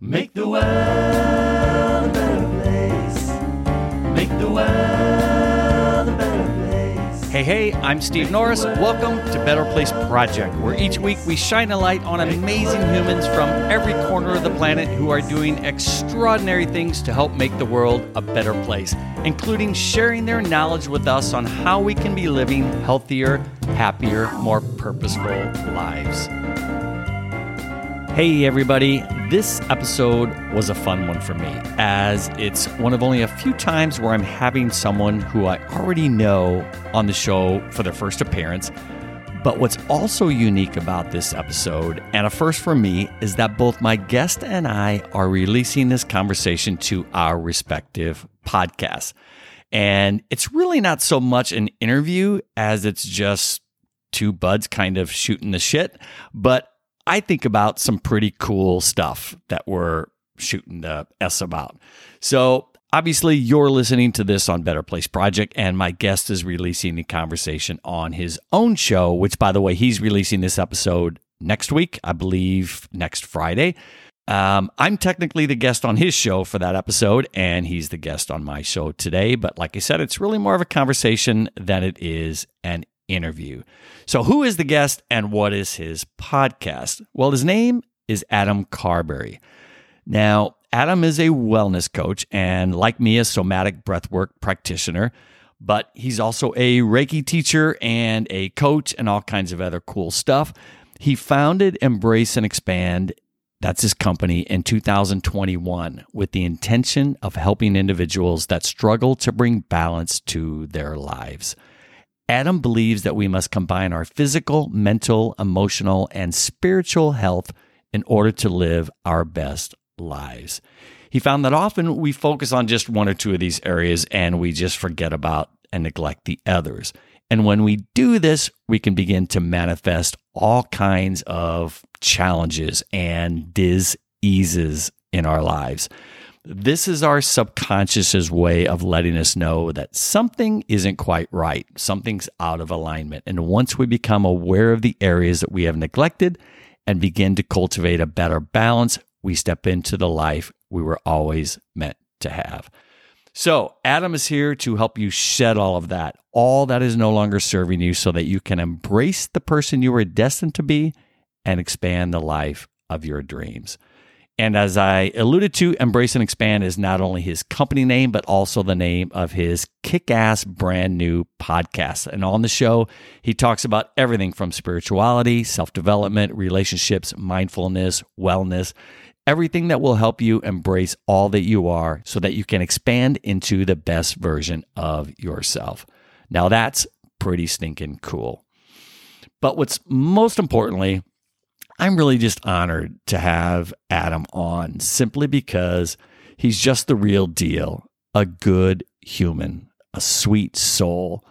Make the world a better place. Make the world a better place. Hey, hey, I'm Steve Norris. Welcome to Better Place Project, where each week we shine a light on amazing humans from every corner of the planet who are doing extraordinary things to help make the world a better place, including sharing their knowledge with us on how we can be living healthier, happier, more purposeful lives. Hey, everybody. This episode was a fun one for me, as it's one of only a few times where I'm having someone who I already know on the show for their first appearance. But what's also unique about this episode, and a first for me, is that both my guest and I are releasing this conversation to our respective podcasts. And it's really not so much an interview as it's just two buds kind of shooting the shit. But I think about some pretty cool stuff that we're shooting the S about. So obviously you're listening to this on Better Place Project, and my guest is releasing the conversation on his own show, which by the way, he's releasing this episode next week, I believe next Friday. Um, I'm technically the guest on his show for that episode, and he's the guest on my show today. But like I said, it's really more of a conversation than it is an interview. So, who is the guest and what is his podcast? Well, his name is Adam Carberry. Now, Adam is a wellness coach and, like me, a somatic breathwork practitioner, but he's also a Reiki teacher and a coach and all kinds of other cool stuff. He founded Embrace and Expand that's his company in 2021 with the intention of helping individuals that struggle to bring balance to their lives. Adam believes that we must combine our physical, mental, emotional, and spiritual health in order to live our best lives. He found that often we focus on just one or two of these areas and we just forget about and neglect the others. And when we do this, we can begin to manifest all kinds of challenges and diseases in our lives. This is our subconscious's way of letting us know that something isn't quite right, something's out of alignment. And once we become aware of the areas that we have neglected and begin to cultivate a better balance, we step into the life we were always meant to have. So, Adam is here to help you shed all of that, all that is no longer serving you, so that you can embrace the person you were destined to be and expand the life of your dreams. And as I alluded to, Embrace and Expand is not only his company name, but also the name of his kick ass brand new podcast. And on the show, he talks about everything from spirituality, self development, relationships, mindfulness, wellness everything that will help you embrace all that you are so that you can expand into the best version of yourself. Now, that's pretty stinking cool. But what's most importantly, I'm really just honored to have Adam on simply because he's just the real deal, a good human, a sweet soul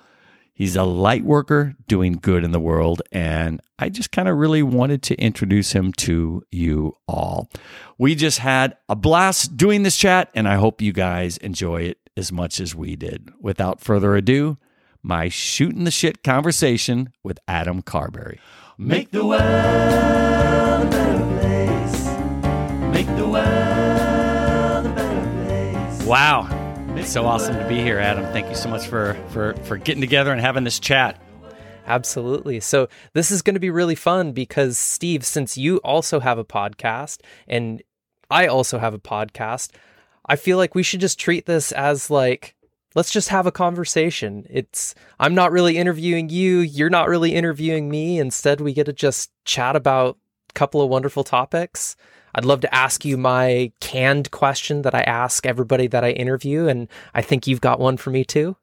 He's a light worker doing good in the world. And I just kind of really wanted to introduce him to you all. We just had a blast doing this chat, and I hope you guys enjoy it as much as we did. Without further ado, my shooting the shit conversation with Adam Carberry. Make the world a better place. Make the world a better place. Wow. It's so awesome to be here, Adam. Thank you so much for for for getting together and having this chat. Absolutely. So this is going to be really fun because Steve, since you also have a podcast and I also have a podcast, I feel like we should just treat this as like let's just have a conversation. It's I'm not really interviewing you, you're not really interviewing me. Instead, we get to just chat about a couple of wonderful topics. I'd love to ask you my canned question that I ask everybody that I interview. And I think you've got one for me too.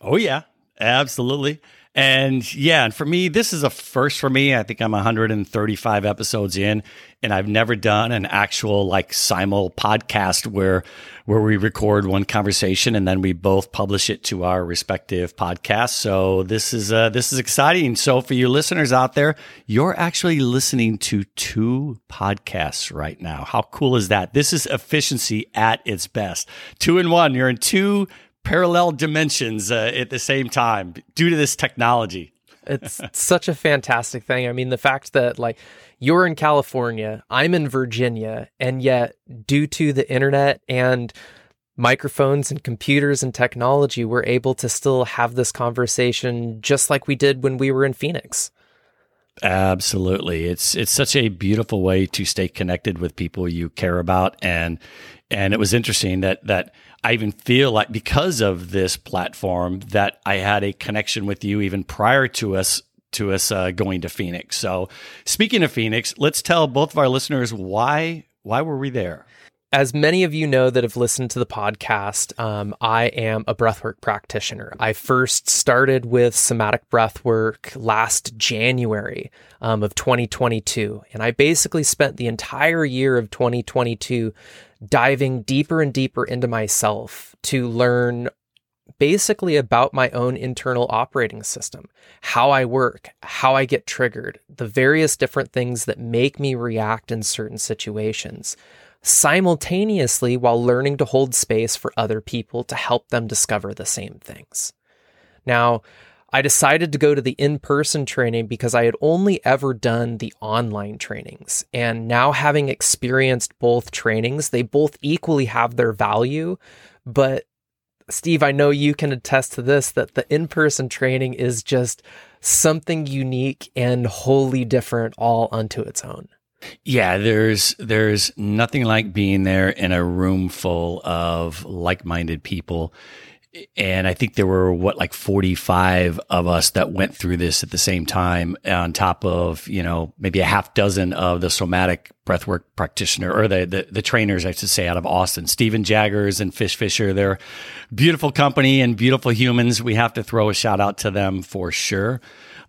Oh, yeah, absolutely. And yeah, and for me, this is a first for me. I think I'm 135 episodes in, and I've never done an actual like simul podcast where where we record one conversation and then we both publish it to our respective podcasts. So this is uh, this is exciting. So for you listeners out there, you're actually listening to two podcasts right now. How cool is that? This is efficiency at its best. Two in one. You're in two parallel dimensions uh, at the same time due to this technology. it's such a fantastic thing. I mean, the fact that like you're in California, I'm in Virginia, and yet due to the internet and microphones and computers and technology, we're able to still have this conversation just like we did when we were in Phoenix. Absolutely. It's it's such a beautiful way to stay connected with people you care about and and it was interesting that that I even feel like because of this platform that I had a connection with you even prior to us to us uh, going to Phoenix. So, speaking of Phoenix, let's tell both of our listeners why why were we there? As many of you know that have listened to the podcast, um, I am a breathwork practitioner. I first started with somatic breathwork last January um, of 2022. And I basically spent the entire year of 2022 diving deeper and deeper into myself to learn basically about my own internal operating system, how I work, how I get triggered, the various different things that make me react in certain situations simultaneously while learning to hold space for other people to help them discover the same things. Now, I decided to go to the in person training because I had only ever done the online trainings. And now, having experienced both trainings, they both equally have their value. But, Steve, I know you can attest to this that the in person training is just something unique and wholly different all unto its own. Yeah, there's there's nothing like being there in a room full of like-minded people. And I think there were what like 45 of us that went through this at the same time on top of, you know, maybe a half dozen of the somatic breathwork practitioner or the, the, the trainers, I should say, out of Austin, Stephen Jaggers and Fish Fisher. They're beautiful company and beautiful humans. We have to throw a shout out to them for sure.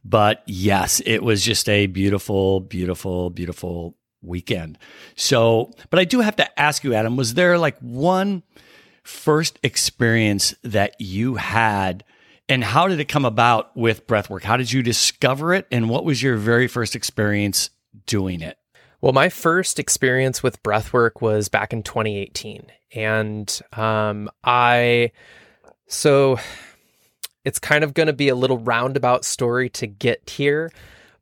But yes, it was just a beautiful, beautiful, beautiful weekend. So, but I do have to ask you, Adam, was there like one first experience that you had? And how did it come about with breathwork? How did you discover it? And what was your very first experience doing it? Well, my first experience with breathwork was back in 2018. And um, I, so it's kind of going to be a little roundabout story to get here.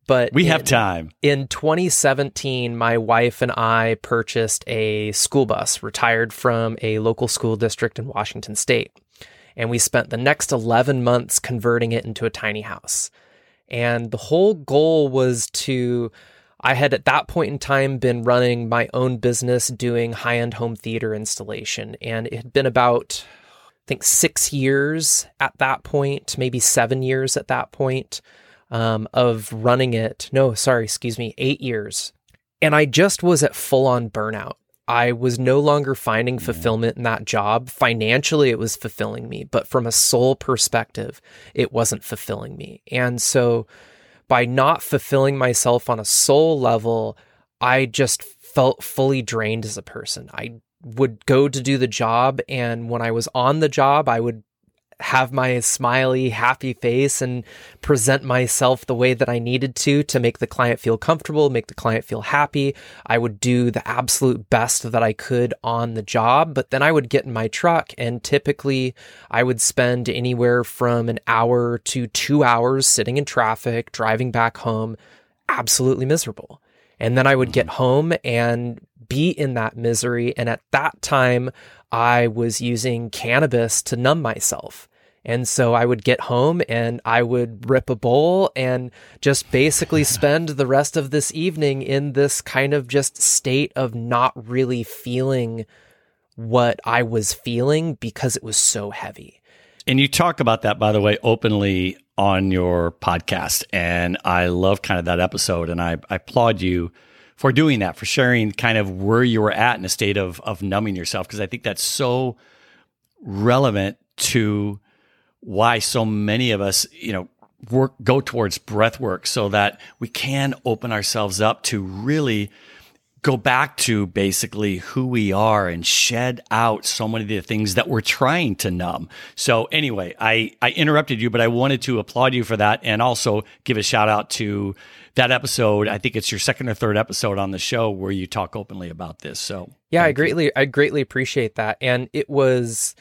But we in, have time. In 2017, my wife and I purchased a school bus, retired from a local school district in Washington state. And we spent the next 11 months converting it into a tiny house. And the whole goal was to, I had at that point in time been running my own business doing high end home theater installation. And it had been about, I think six years at that point, maybe seven years at that point um, of running it. No, sorry, excuse me, eight years. And I just was at full on burnout. I was no longer finding fulfillment in that job. Financially, it was fulfilling me, but from a soul perspective, it wasn't fulfilling me. And so, by not fulfilling myself on a soul level, I just felt fully drained as a person. I would go to do the job and when I was on the job I would have my smiley happy face and present myself the way that I needed to to make the client feel comfortable, make the client feel happy. I would do the absolute best that I could on the job, but then I would get in my truck and typically I would spend anywhere from an hour to 2 hours sitting in traffic, driving back home, absolutely miserable. And then I would get mm-hmm. home and be in that misery. And at that time, I was using cannabis to numb myself. And so I would get home and I would rip a bowl and just basically spend the rest of this evening in this kind of just state of not really feeling what I was feeling because it was so heavy. And you talk about that, by the way, openly on your podcast. And I love kind of that episode. And I, I applaud you for doing that, for sharing kind of where you were at in a state of of numbing yourself, because I think that's so relevant to why so many of us, you know, work go towards breath work so that we can open ourselves up to really go back to basically who we are and shed out so many of the things that we're trying to numb. So anyway, I, I interrupted you, but I wanted to applaud you for that and also give a shout out to that episode. I think it's your second or third episode on the show where you talk openly about this. So yeah, I greatly, you. I greatly appreciate that. And it was,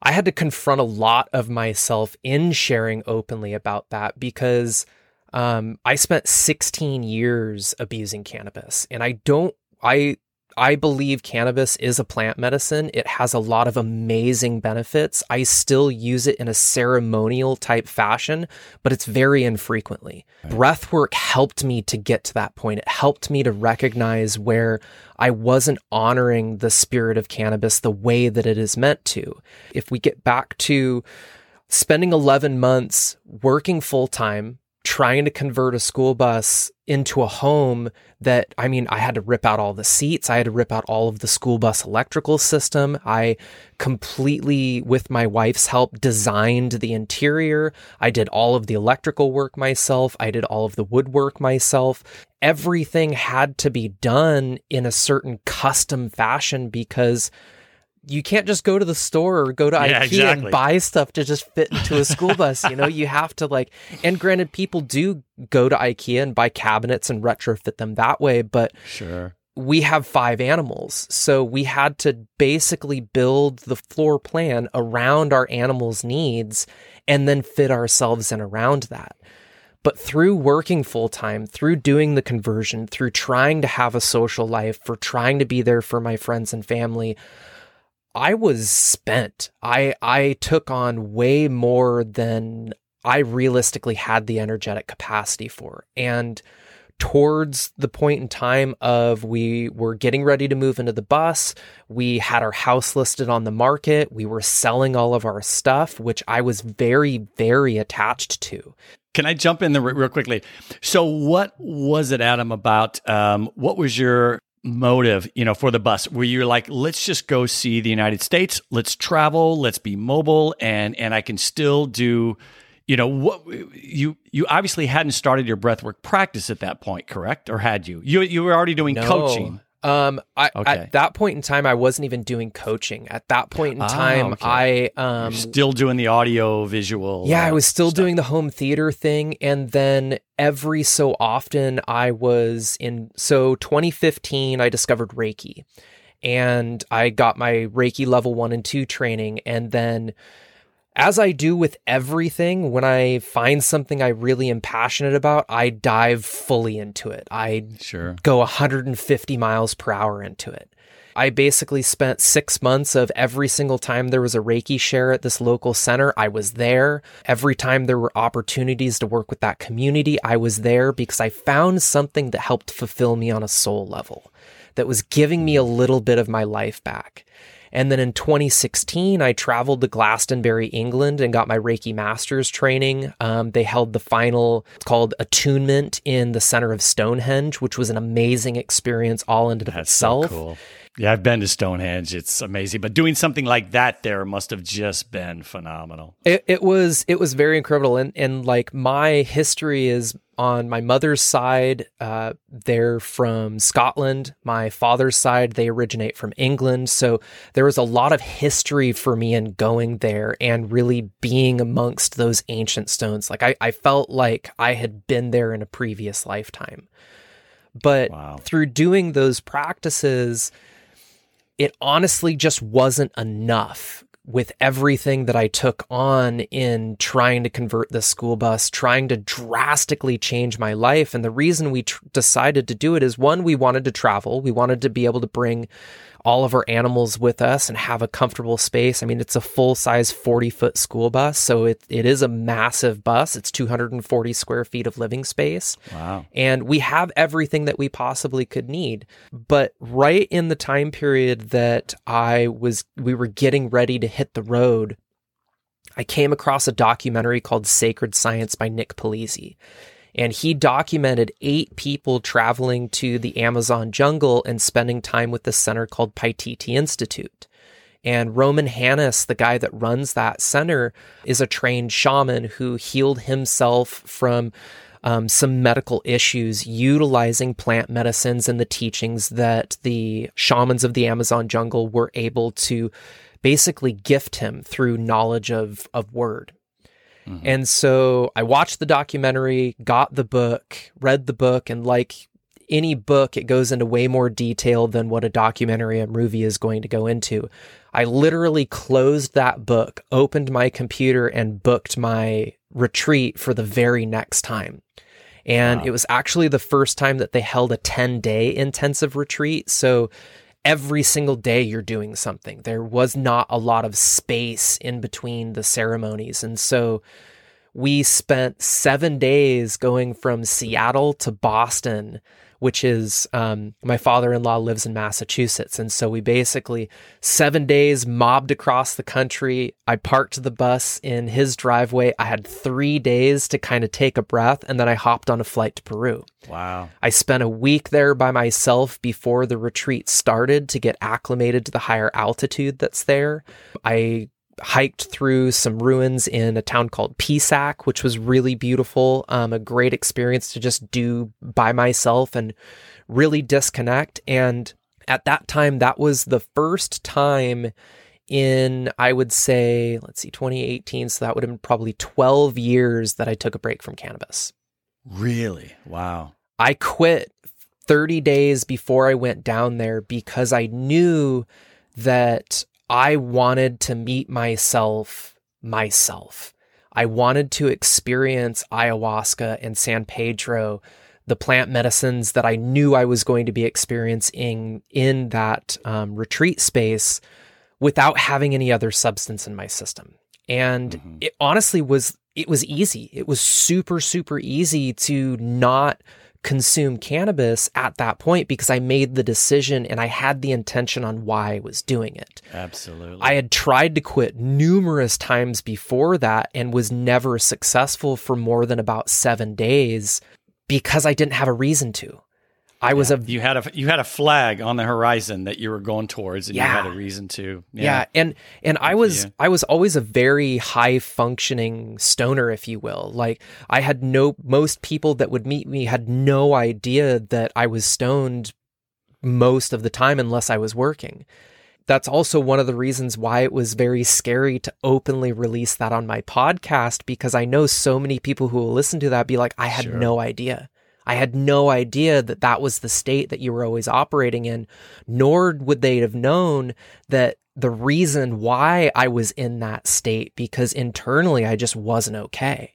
I had to confront a lot of myself in sharing openly about that because Um, I spent 16 years abusing cannabis, and I don't. I I believe cannabis is a plant medicine. It has a lot of amazing benefits. I still use it in a ceremonial type fashion, but it's very infrequently. Breath work helped me to get to that point. It helped me to recognize where I wasn't honoring the spirit of cannabis the way that it is meant to. If we get back to spending 11 months working full time, trying to convert a school bus into a home that I mean I had to rip out all the seats. I had to rip out all of the school bus electrical system. I completely with my wife's help designed the interior. I did all of the electrical work myself. I did all of the woodwork myself. Everything had to be done in a certain custom fashion because you can't just go to the store or go to Yeah, IKEA exactly. and buy stuff to just fit into a school bus. You know, you have to like, and granted, people do go to IKEA and buy cabinets and retrofit them that way, but Sure. we have five animals. So we had to basically build the floor plan around our animals' needs and then fit ourselves in around that. But through working full time, through doing the conversion, through trying to have a social life, for trying to be there for my friends and family, I was spent. I I took on way more than I realistically had the energetic capacity for. And towards the point in time of we were getting ready to move into the bus, we had our house listed on the market, we were selling all of our stuff, which I was very very attached to. Can I jump in there real quickly? So, what was it, Adam? About um, what was your motive? You know, for the bus, where you're like, let's just go see the United States, let's travel, let's be mobile, and and I can still do, you know, what you you obviously hadn't started your breathwork practice at that point, correct? Or had you? You you were already doing No. coaching. Um, I, Okay. at that point in time, I wasn't even doing coaching. At that point in Ah, time, okay. I um, Still doing the audio visual. Yeah, I was still stuff. doing the home theater thing. And then every so often, I was in. So 2015, I discovered Reiki and I got my Reiki level one and two training. And then, as I do with everything, when I find something I really am passionate about, I dive fully into it. I Sure. go 150 miles per hour into it. I basically spent six months of every single time there was a Reiki share at this local center, I was there. Every time there were opportunities to work with that community, I was there because I found something that helped fulfill me on a soul level, that was giving me a little bit of my life back. And then in 2016, I traveled to Glastonbury, England, and got my Reiki Masters training. Um, they held the final, it's called Attunement in the center of Stonehenge, which was an amazing experience all in That's so cool. Yeah, I've been to Stonehenge. It's amazing. But doing something like that there must have just been phenomenal. It, it was it was very incredible, and and like my history is on my mother's side. Uh, they're from Scotland. My father's side, they originate from England. So there was a lot of history for me in going there and really being amongst those ancient stones. Like I, I felt like I had been there in a previous lifetime. But Wow. through doing those practices, it honestly just wasn't enough with everything that I took on in trying to convert the school bus, trying to drastically change my life. And the reason we tr- decided to do it is one, we wanted to travel. We wanted to be able to bring all of our animals with us and have a comfortable space. I mean, it's a full size 40 foot school bus. So it, it is a massive bus. It's 240 square feet of living space Wow. and we have everything that we possibly could need. But right in the time period that I was, we were getting ready to hit the road, I came across a documentary called Sacred Science by Nick Polizzi. And he documented eight people traveling to the Amazon jungle and spending time with this center called Paititi Institute. And Roman Hanis, the guy that runs that center, is a trained shaman who healed himself from um, some medical issues utilizing plant medicines and the teachings that the shamans of the Amazon jungle were able to basically gift him through knowledge of, of word. Mm-hmm. And so I watched the documentary, got the book, read the book, and like any book, it goes into way more detail than what a documentary or movie is going to go into. I literally closed that book, opened my computer, and booked my retreat for the very next time. And Wow. it was actually the first time that they held a 10 day intensive retreat. So every single day you're doing something. There was not a lot of space in between the ceremonies. And so we spent seven days going from Seattle to Boston, which is um, my father in law lives in Massachusetts. And so we basically seven days mobbed across the country. I parked the bus in his driveway. I had three days to kind of take a breath. And then I hopped on a flight to Peru. Wow. I spent a week there by myself before the retreat started to get acclimated to the higher altitude that's there. I hiked through some ruins in a town called Pisac, which was really beautiful. Um, a great experience to just do by myself and really disconnect. And at that time, that was the first time in, I would say, let's see, 2018. So that would have been probably 12 years that I took a break from cannabis. Really? Wow. I quit 30 days before I went down there because I knew that I wanted to meet myself myself. I wanted to experience ayahuasca and San Pedro, the plant medicines that I knew I was going to be experiencing in that um, retreat space without having any other substance in my system. And Mhm. it honestly was it was easy. It was super super easy to not consume cannabis at that point because I made the decision and I had the intention on why I was doing it. Absolutely. I had tried to quit numerous times before that and was never successful for more than about 7 days because I didn't have a reason to. I was a you had a you had a flag on the horizon that you were going towards, and Yeah. you had a reason to. yeah. and and I was you. I was always a very high functioning stoner if you will. Like I had no most people that would meet me had no idea that I was stoned most of the time unless I was working. That's also one of the reasons why it was very scary to openly release that on my podcast because I know so many people who will listen to that be like I had Sure. no idea. I had no idea that that was the state that you were always operating in, nor would they have known that the reason why I was in that state because internally I just wasn't okay.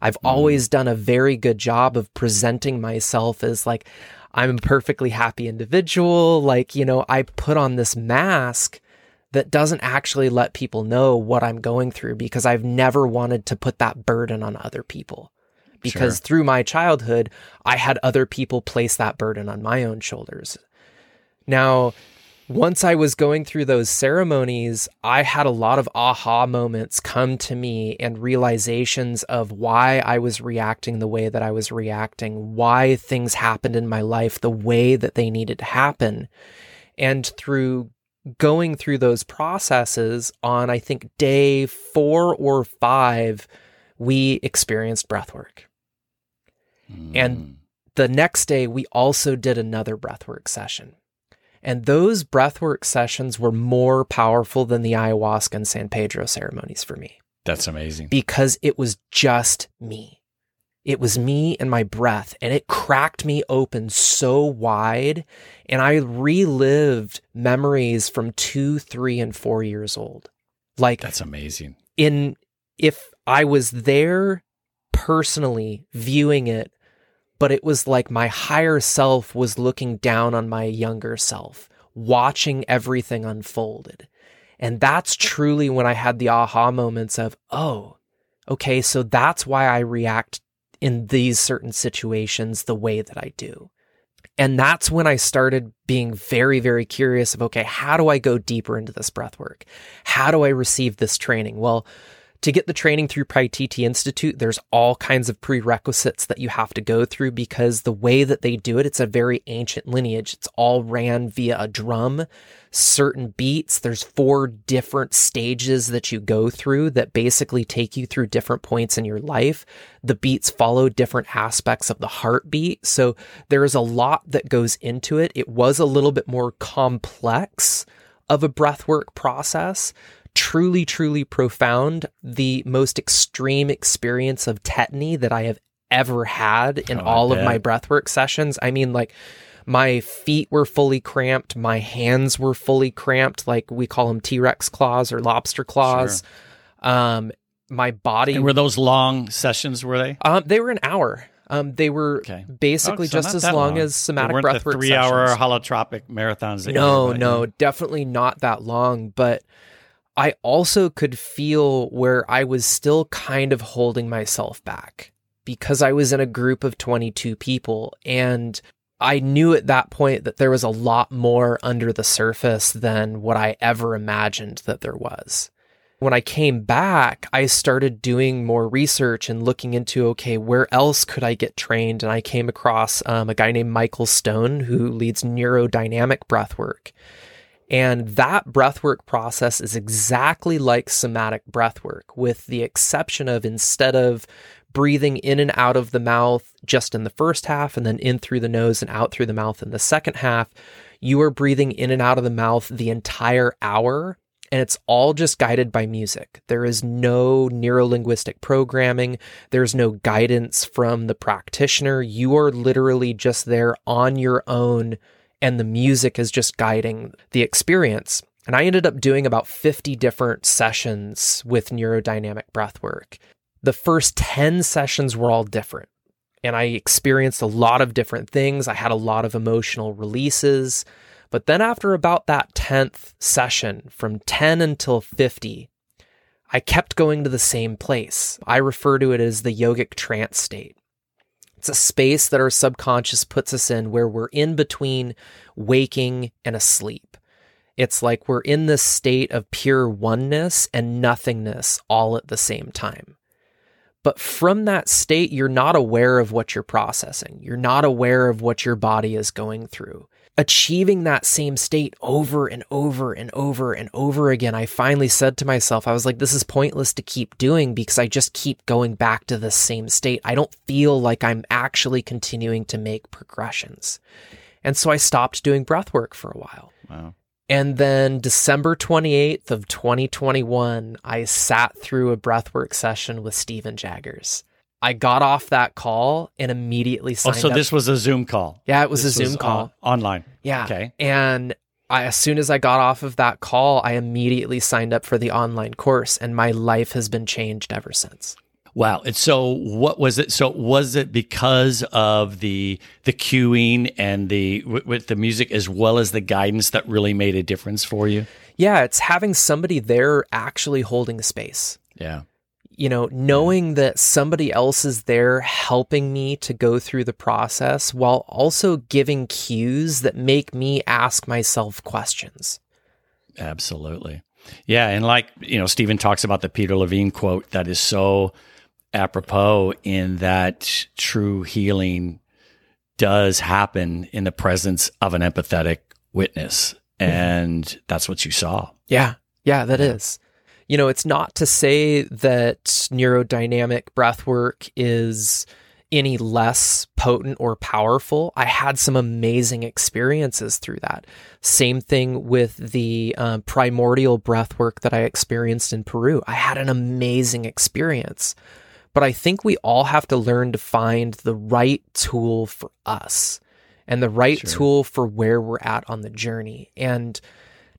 I've hmm. always done a very good job of presenting myself as like I'm a perfectly happy individual. Like, you know, I put on this mask that doesn't actually let people know what I'm going through because I've never wanted to put that burden on other people. Because Sure. through my childhood, I had other people place that burden on my own shoulders. Now, once I was going through those ceremonies, I had a lot of aha moments come to me and realizations of why I was reacting the way that I was reacting, why things happened in my life the way that they needed to happen. And through going through those processes on, I think, day four or five, we experienced breathwork. And mm. the next day, we also did another breathwork session. And those breathwork sessions were more powerful than the ayahuasca and San Pedro ceremonies for me that's amazing. because it was just me. It was me and my breath, and it cracked me open so wide. And I relived memories from two, three, and four years old. Like That's amazing. in if I was there personally viewing it, but it was like my higher self was looking down on my younger self, watching everything unfolded. And that's truly when I had the aha moments of, oh, okay, so that's why I react in these certain situations the way that I do. And that's when I started being very, very curious of, okay, how do I go deeper into this breath work? How do I receive this training? Well, to get the training through Paititi Institute, there's all kinds of prerequisites that you have to go through because the way that they do it, it's a very ancient lineage. It's all ran via a drum, certain beats. There's four different stages that you go through that basically take you through different points in your life. The beats follow different aspects of the heartbeat. So there is a lot that goes into it. It was a little bit more complex of a breathwork process truly, truly profound. The most extreme experience of tetany that I have ever had in Oh, all of my breathwork sessions. I mean, like, my feet were fully cramped. My hands were fully cramped. Like we call them T Rex claws or lobster claws. Um, my body, And were those long sessions? Were they? um, they were an hour. Um, they were Okay. basically Oh, so just as long, long. as somatic breathwork the three-hour holotropic marathons. That you No, no, definitely not that long. But I also could feel where I was still kind of holding myself back because I was in a group of 22 people. And I knew at that point that there was a lot more under the surface than what I ever imagined that there was. When I came back, I started doing more research and looking into okay, where else could I get trained? And I came across um, a guy named Michael Stone who leads neurodynamic breathwork. And that breathwork process is exactly like somatic breathwork, with the exception of instead of breathing in and out of the mouth just in the first half and then in through the nose and out through the mouth in the second half, you are breathing in and out of the mouth the entire hour. And it's all just guided by music. There is no neurolinguistic programming. There's no guidance from the practitioner. You are literally just there on your own and the music is just guiding the experience. And I ended up doing about 50 different sessions with neurodynamic breathwork. The first 10 sessions were all different. And I experienced a lot of different things. I had a lot of emotional releases. But then, after about that 10th session, from 10 until 50, I kept going to the same place. I refer to it as the yogic trance state. It's a space that our subconscious puts us in where we're in between waking and asleep. It's like we're in this state of pure oneness and nothingness all at the same time. But from that state, you're not aware of what you're processing. You're not aware of what your body is going through. Achieving that same state over and over and over and over again, I finally said to myself, I was like, this is pointless to keep doing because I just keep going back to the same state. I don't feel like I'm actually continuing to make progressions. And so I stopped doing breath work for a while. Wow. And then December 28th of 2021, I sat through a breathwork session with Stephen Jaggers. I got off that call and immediately oh, signed Oh, so up. this was a Zoom call. yeah, it was This a Zoom uh, call. on- online. yeah. Okay. And I, as soon as I got off of that call, I immediately signed up for the online course and my life has been changed ever since. Wow. And so what was it? So was it because of the the cueing and the with, with the music as well as the guidance that really made a difference for you? Yeah, it's having somebody there actually holding space. Yeah. You know, knowing that somebody else is there helping me to go through the process while also giving cues that make me ask myself questions. Absolutely. Yeah, and like, you know, Stephen talks about the Peter Levine quote that is so apropos in that true healing does happen in the presence of an empathetic witness. Mm-hmm. And that's what you saw. Yeah. Yeah, that is. You know, it's not to say that neurodynamic breath work is any less potent or powerful. I had some amazing experiences through that. Same thing with the um, primordial breath work that I experienced in Peru. I had an amazing experience. But I think we all have to learn to find the right tool for us and the right Sure. tool for where we're at on the journey. And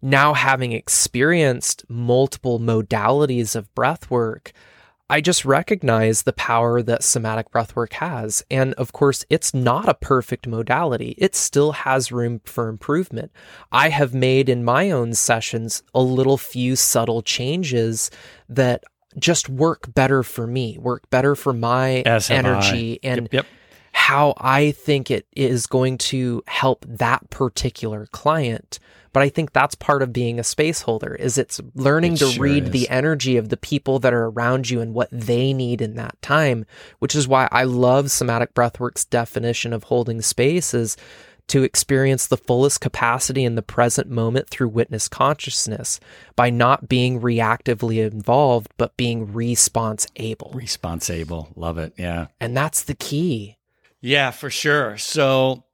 now having experienced multiple modalities of breath work, I just recognize the power that somatic breathwork has. And of course, it's not a perfect modality. It still has room for improvement. I have made in my own sessions a little few subtle changes that just work better for me, work better for my energy and Yep. yep. How I think it is going to help that particular client. But I think that's part of being a space holder is it's learning It to sure read is. the energy of the people that are around you and what they need in that time, which is why I love somatic breathwork's definition of holding space is to experience the fullest capacity in the present moment through witness consciousness by not being reactively involved but being response able. Response able. Love it. Yeah. And that's the key. Yeah, for sure. So,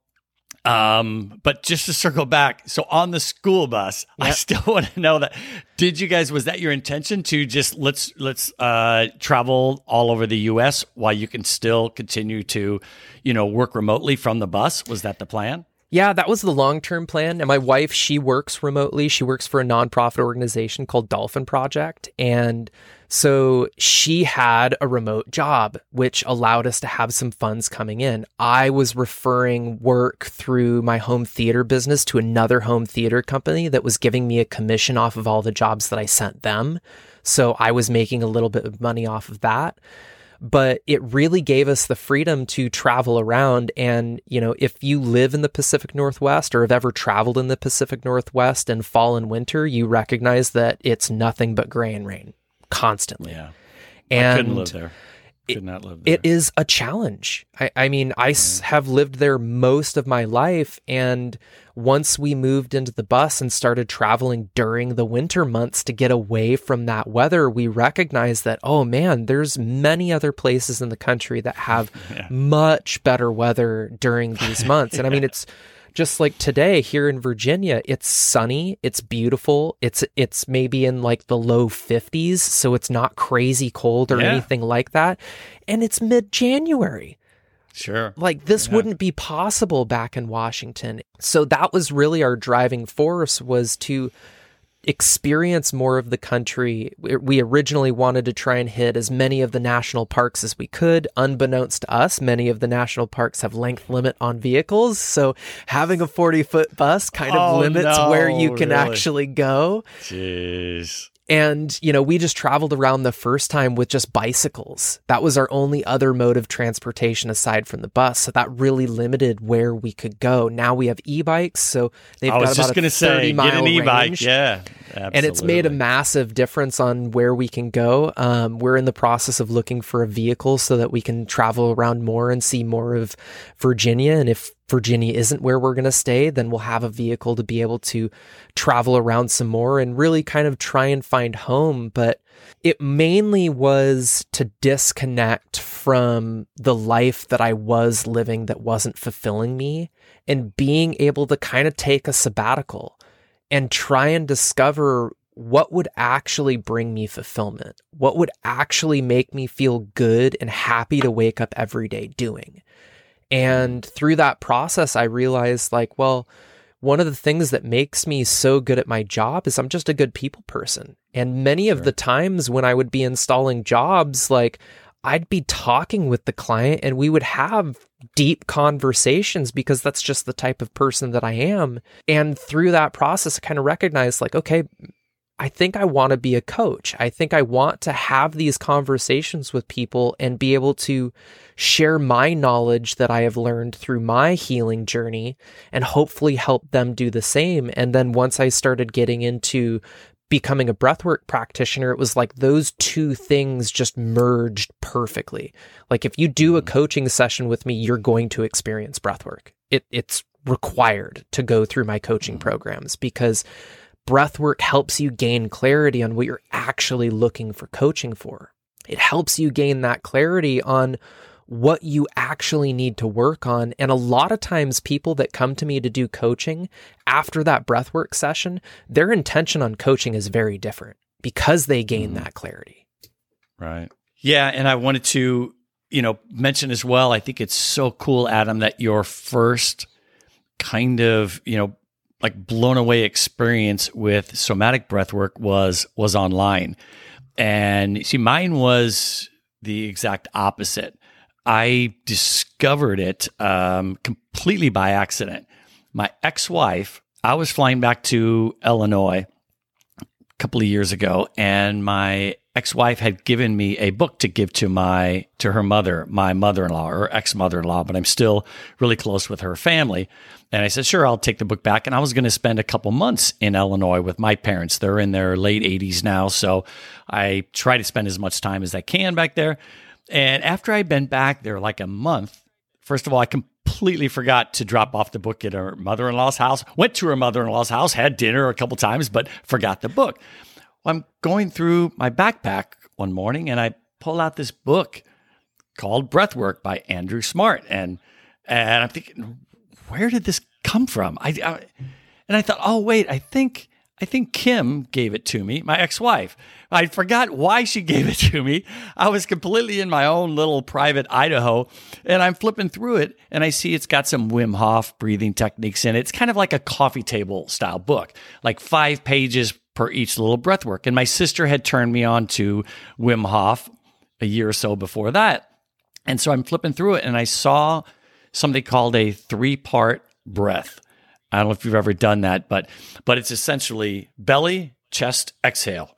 um, but just to circle back, so on the school bus, I still want to know that. Did you guys? Was that your intention to just let's let's uh, travel all over the U.S. while you can still continue to, you know, work remotely from the bus? Was that the plan? Yeah, that was the long term plan. And my wife, she works remotely. She works for a nonprofit organization called Dolphin Project. And so she had a remote job, which allowed us to have some funds coming in. I was referring work through my home theater business to another home theater company that was giving me a commission off of all the jobs that I sent them. So I was making a little bit of money off of that but it really gave us the freedom to travel around. And, you know, if you live in the Pacific Northwest or have ever traveled in the Pacific Northwest in fall and winter, you recognize that it's nothing but gray and rain constantly. Yeah. And I couldn't live there. Could not live there. it is a challenge. I, I mean, I s- have lived there most of my life. And once we moved into the bus and started traveling during the winter months to get away from that weather, we recognized that, oh man, there's many other places in the country that have Yeah. much better weather during these months. And I mean, it's just like today here in Virginia, it's sunny, it's beautiful. It's it's maybe in like the low 50s, so it's not crazy cold or Yeah. anything like that. And it's mid-January. Sure. Like this Yeah. wouldn't be possible back in Washington. So that was really our driving force was to experience more of the country. We- originally wanted to try and hit as many of the national parks as we could. Unbeknownst to us, many of the national parks have length limit on vehicles, so having a 40 foot bus kind of Oh, limits no, where you can really? actually go. Jeez. And, you know, we just traveled around the first time with just bicycles. That was our only other mode of transportation aside from the bus. So that really limited where we could go. Now we have e bikes. So they've I was got just about going a to 30 say, mile get an e-bike. range. Yeah. And it's made a massive difference on where we can go. Um, we're in the process of looking for a vehicle so that we can travel around more and see more of Virginia. And if Virginia isn't where we're going to stay, then we'll have a vehicle to be able to travel around some more and really kind of try and find home. But it mainly was to disconnect from the life that I was living that wasn't fulfilling me and being able to kind of take a sabbatical and try and discover what would actually bring me fulfillment, what would actually make me feel good and happy to wake up every day doing. And through that process, I realized like, well, one of the things that makes me so good at my job is I'm just a good people person. And many of the times when I would be installing jobs, like I'd be talking with the client and we would have deep conversations because that's just the type of person that I am. And through that process, I kind of recognized like, okay, I think I want to be a coach. I think I want to have these conversations with people and be able to share my knowledge that I have learned through my healing journey and hopefully help them do the same. And then once I started getting into becoming a breathwork practitioner, it was like those two things just merged perfectly. Like if you do a mm. coaching session with me, you're going to experience breathwork. It, it's required to go through my coaching mm. programs because breathwork helps you gain clarity on what you're actually looking for coaching for. It helps you gain that clarity on what you actually need to work on. And a lot of times, people that come to me to do coaching after that breathwork session, their intention on coaching is very different because they gain mm. that clarity. Right. Yeah, and I wanted to, you know, mention as well. I think it's so cool, Adam, that your first kind of, you know, like blown away experience with somatic breath work was was online. And see, mine was the exact opposite. I discovered it um, completely by accident. My ex-wife, I was flying back to Illinois a couple of years ago, and my ex-wife had given me a book to give to my to her mother, my mother-in-law or ex-mother-in-law, but I'm still really close with her family. And I said, "Sure, I'll take the book back." And I was going to spend a couple months in Illinois with my parents. They're in their late 80s now, so I try to spend as much time as I can back there. And after I'd been back there like a month, first of all, I completely forgot to drop off the book at her mother in law's house. Went to her mother in law's house, had dinner a couple times, but forgot the book. I'm going through my backpack one morning and I pull out this book called Breathwork by Andrew Smart. And, and I'm thinking, where did this come from? I, I and I thought, oh, wait, I think I think Kim gave it to me, my ex wife. I forgot why she gave it to me. I was completely in my own little private Idaho, and I'm flipping through it, and I see it's got some Wim Hof breathing techniques in it. It's kind of like a coffee table style book, like five pages per each little breath work. And my sister had turned me on to Wim Hof a year or so before that. And so I'm flipping through it, and I saw something called a three part breath. I don't know if you've ever done that, but but it's essentially belly, chest, exhale.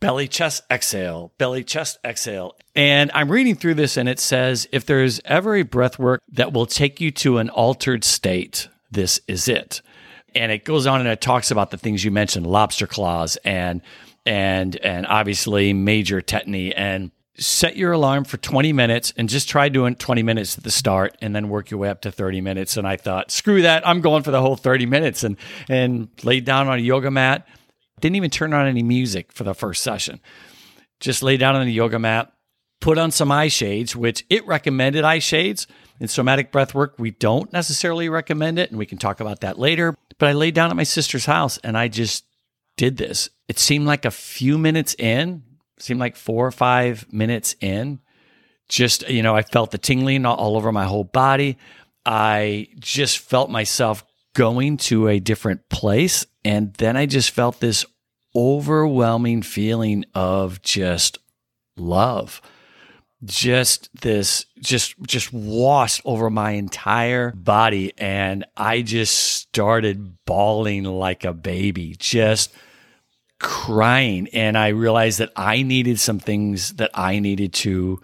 belly, chest, exhale, belly, chest, exhale. And I'm reading through this and it says if there's ever a breath work that will take you to an altered state, this is it. And it goes on and it talks about the things you mentioned, lobster claws and and and obviously major tetany. And set your alarm for 20 minutes and just try doing 20 minutes at the start and then work your way up to 30 minutes. And i thought screw that i'm going for the whole 30 minutes and and laid down on a yoga mat. Didn't even turn on any music for the first session. Just lay down on the yoga mat put on some eye shades which it recommended eye shades. In somatic breath work we don't necessarily recommend it and we can talk about that later but i laid down at my sister's house and i just did this it seemed like a few minutes in seemed like four or five minutes in, just, you know, I felt the tingling all over my whole body. I just felt myself going to a different place. And then I just felt this overwhelming feeling of just love. Just this, just, just washed over my entire body. And I just started bawling like a baby, just crying and I realized that I needed some things that I needed to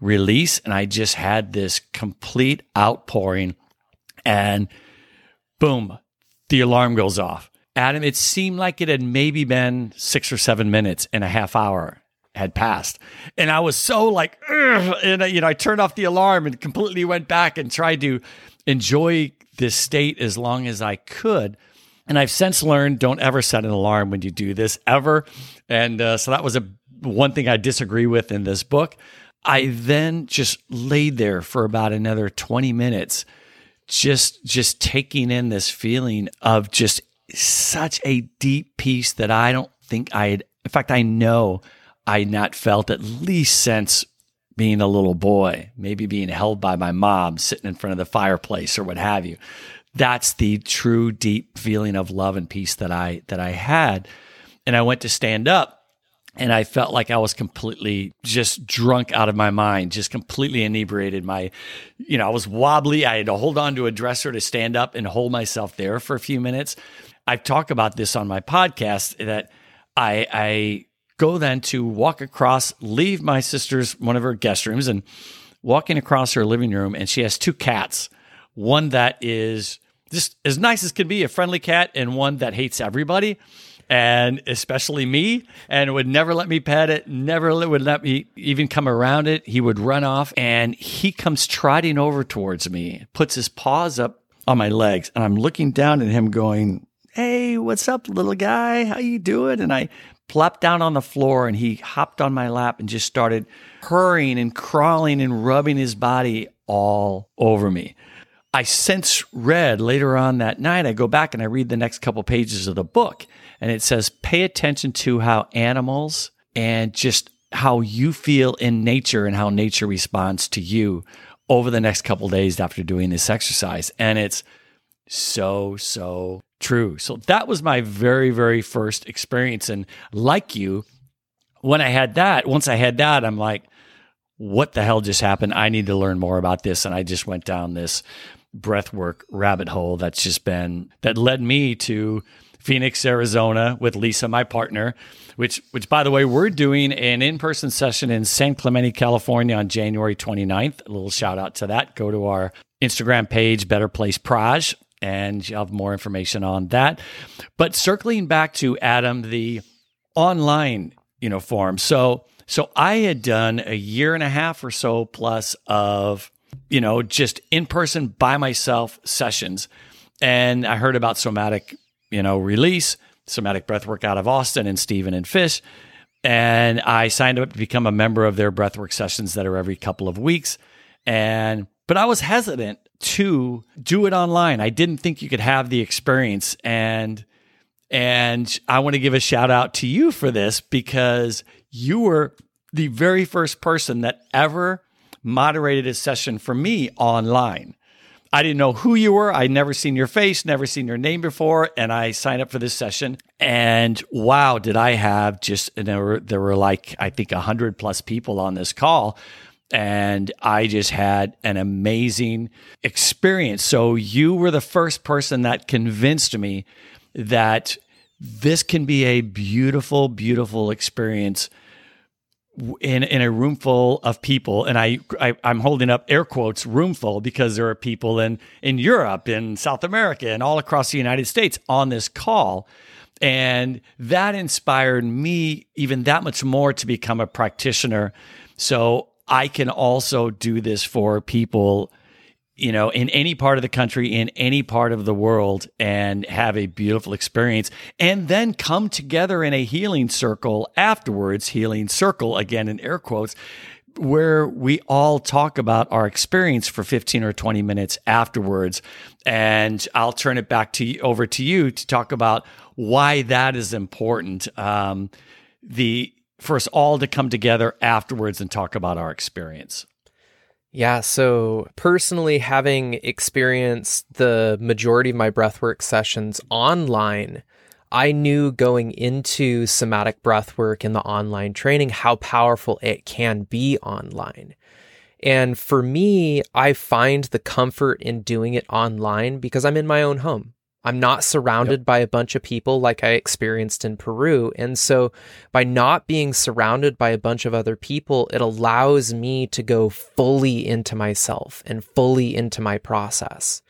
release. And I just had this complete outpouring and boom, the alarm goes off. Adam, it seemed like it had maybe been six or seven minutes and a half hour had passed. And I was so like, and you know, I turned off the alarm and completely went back and tried to enjoy this state as long as I could. And I've since learned don't ever set an alarm when you do this ever. And uh, so that was a one thing I disagree with in this book. I then just laid there for about another 20 minutes just just taking in this feeling of just such a deep peace that I don't think I had in fact I know I not felt at least since being a little boy, maybe being held by my mom sitting in front of the fireplace or what have you that's the true deep feeling of love and peace that I that I had. And I went to stand up and I felt like I was completely just drunk out of my mind, just completely inebriated. My, you know, I was wobbly. I had to hold on to a dresser to stand up and hold myself there for a few minutes. I've talked about this on my podcast that I, I go then to walk across, leave my sister's one of her guest rooms and walking across her living room, and she has two cats one that is just as nice as can be, a friendly cat, and one that hates everybody, and especially me, and would never let me pet it, never would let me even come around it. He would run off, and he comes trotting over towards me, puts his paws up on my legs, and I'm looking down at him, going, "Hey, what's up, little guy? How you doing?" And I plopped down on the floor, and he hopped on my lap and just started purring and crawling and rubbing his body all over me. I since read later on that night, I go back and I read the next couple pages of the book, and it says, pay attention to how animals and just how you feel in nature and how nature responds to you over the next couple days after doing this exercise. And it's so, so true. So that was my very, very first experience. And like you, when I had that, once I had that, I'm like, what the hell just happened? I need to learn more about this. And I just went down this breathwork rabbit hole that's just been that led me to Phoenix, Arizona with Lisa, my partner, which which by the way, we're doing an in-person session in San Clemente, California on January 29th. A little shout out to that. Go to our Instagram page, Better Place Praj, and you'll have more information on that. But circling back to Adam, the online, you know, form. So so I had done a year and a half or so plus of you know, just in person by myself sessions. And I heard about somatic, you know, release, somatic breathwork out of Austin and Stephen and Fish. And I signed up to become a member of their breathwork sessions that are every couple of weeks. And, but I was hesitant to do it online. I didn't think you could have the experience and and I want to give a shout out to you for this because you were the very first person that ever moderated a session for me online. I didn't know who you were. I'd never seen your face, never seen your name before. And I signed up for this session. And wow, did I have just, there were, there were like, I think, 100 plus people on this call. And I just had an amazing experience. So you were the first person that convinced me that this can be a beautiful, beautiful experience in in a room full of people, and I, I am holding up air quotes room full because there are people in in Europe, in South America, and all across the United States on this call. And that inspired me even that much more to become a practitioner. So I can also do this for people you know, in any part of the country, in any part of the world, and have a beautiful experience, and then come together in a healing circle afterwards, healing circle, again in air quotes, where we all talk about our experience for 15 or 20 minutes afterwards. And I'll turn it back to you, over to you to talk about why that is important. Um, the for us all to come together afterwards and talk about our experience. Yeah, so personally, having experienced the majority of my breathwork sessions online, I knew going into somatic breathwork in the online training how powerful it can be online. And for me, I find the comfort in doing it online because I'm in my own home. I'm not surrounded yep. by a bunch of people like I experienced in Peru. And so by not being surrounded by a bunch of other people, it allows me to go fully into myself and fully into my process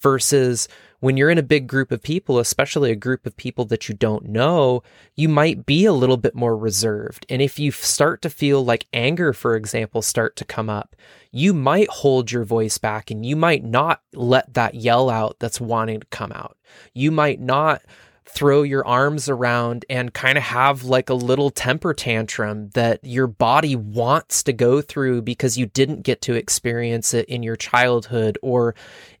versus when you're in a big group of people, especially a group of people that you don't know, you might be a little bit more reserved. And if you start to feel like anger, for example, start to come up, you might hold your voice back and you might not let that yell out that's wanting to come out. You might not throw your arms around and kind of have like a little temper tantrum that your body wants to go through because you didn't get to experience it in your childhood or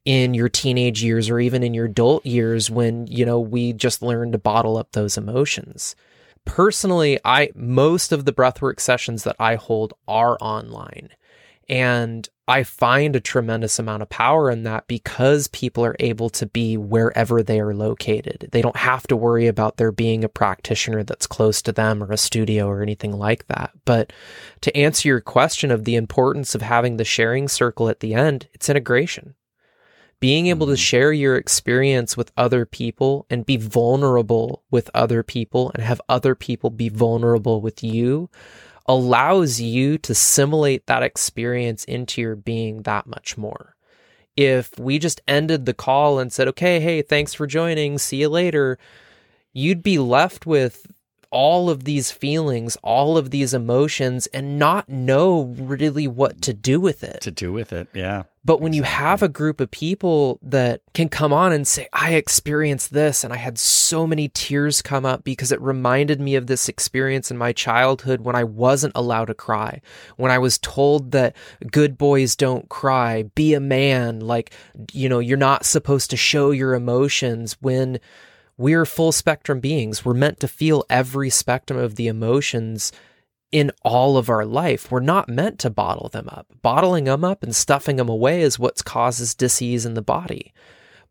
in your teenage years or even in your adult years when, you know, we just learned to bottle up those emotions. Personally, I most of the breathwork sessions that I hold are online. And I find a tremendous amount of power in that because people are able to be wherever they are located. They don't have to worry about there being a practitioner that's close to them or a studio or anything like that. But to answer your question of the importance of having the sharing circle at the end, it's integration. Being able to mm-hmm. share your experience with other people and be vulnerable with other people and have other people be vulnerable with you allows you to simulate that experience into your being that much more. If we just ended the call and said, okay, hey, thanks for joining, see you later, you'd be left with all of these feelings, all of these emotions, and not know really what to do with it. To do with it, yeah. But when you have a group of people that can come on and say, I experienced this and I had so many tears come up because it reminded me of this experience in my childhood when I wasn't allowed to cry, when I was told that good boys don't cry, be a man, like, you know, you're not supposed to show your emotions when we're full spectrum beings. We're meant to feel every spectrum of the emotions in all of our life. We're not meant to bottle them up. Bottling them up and stuffing them away is what causes disease in the body.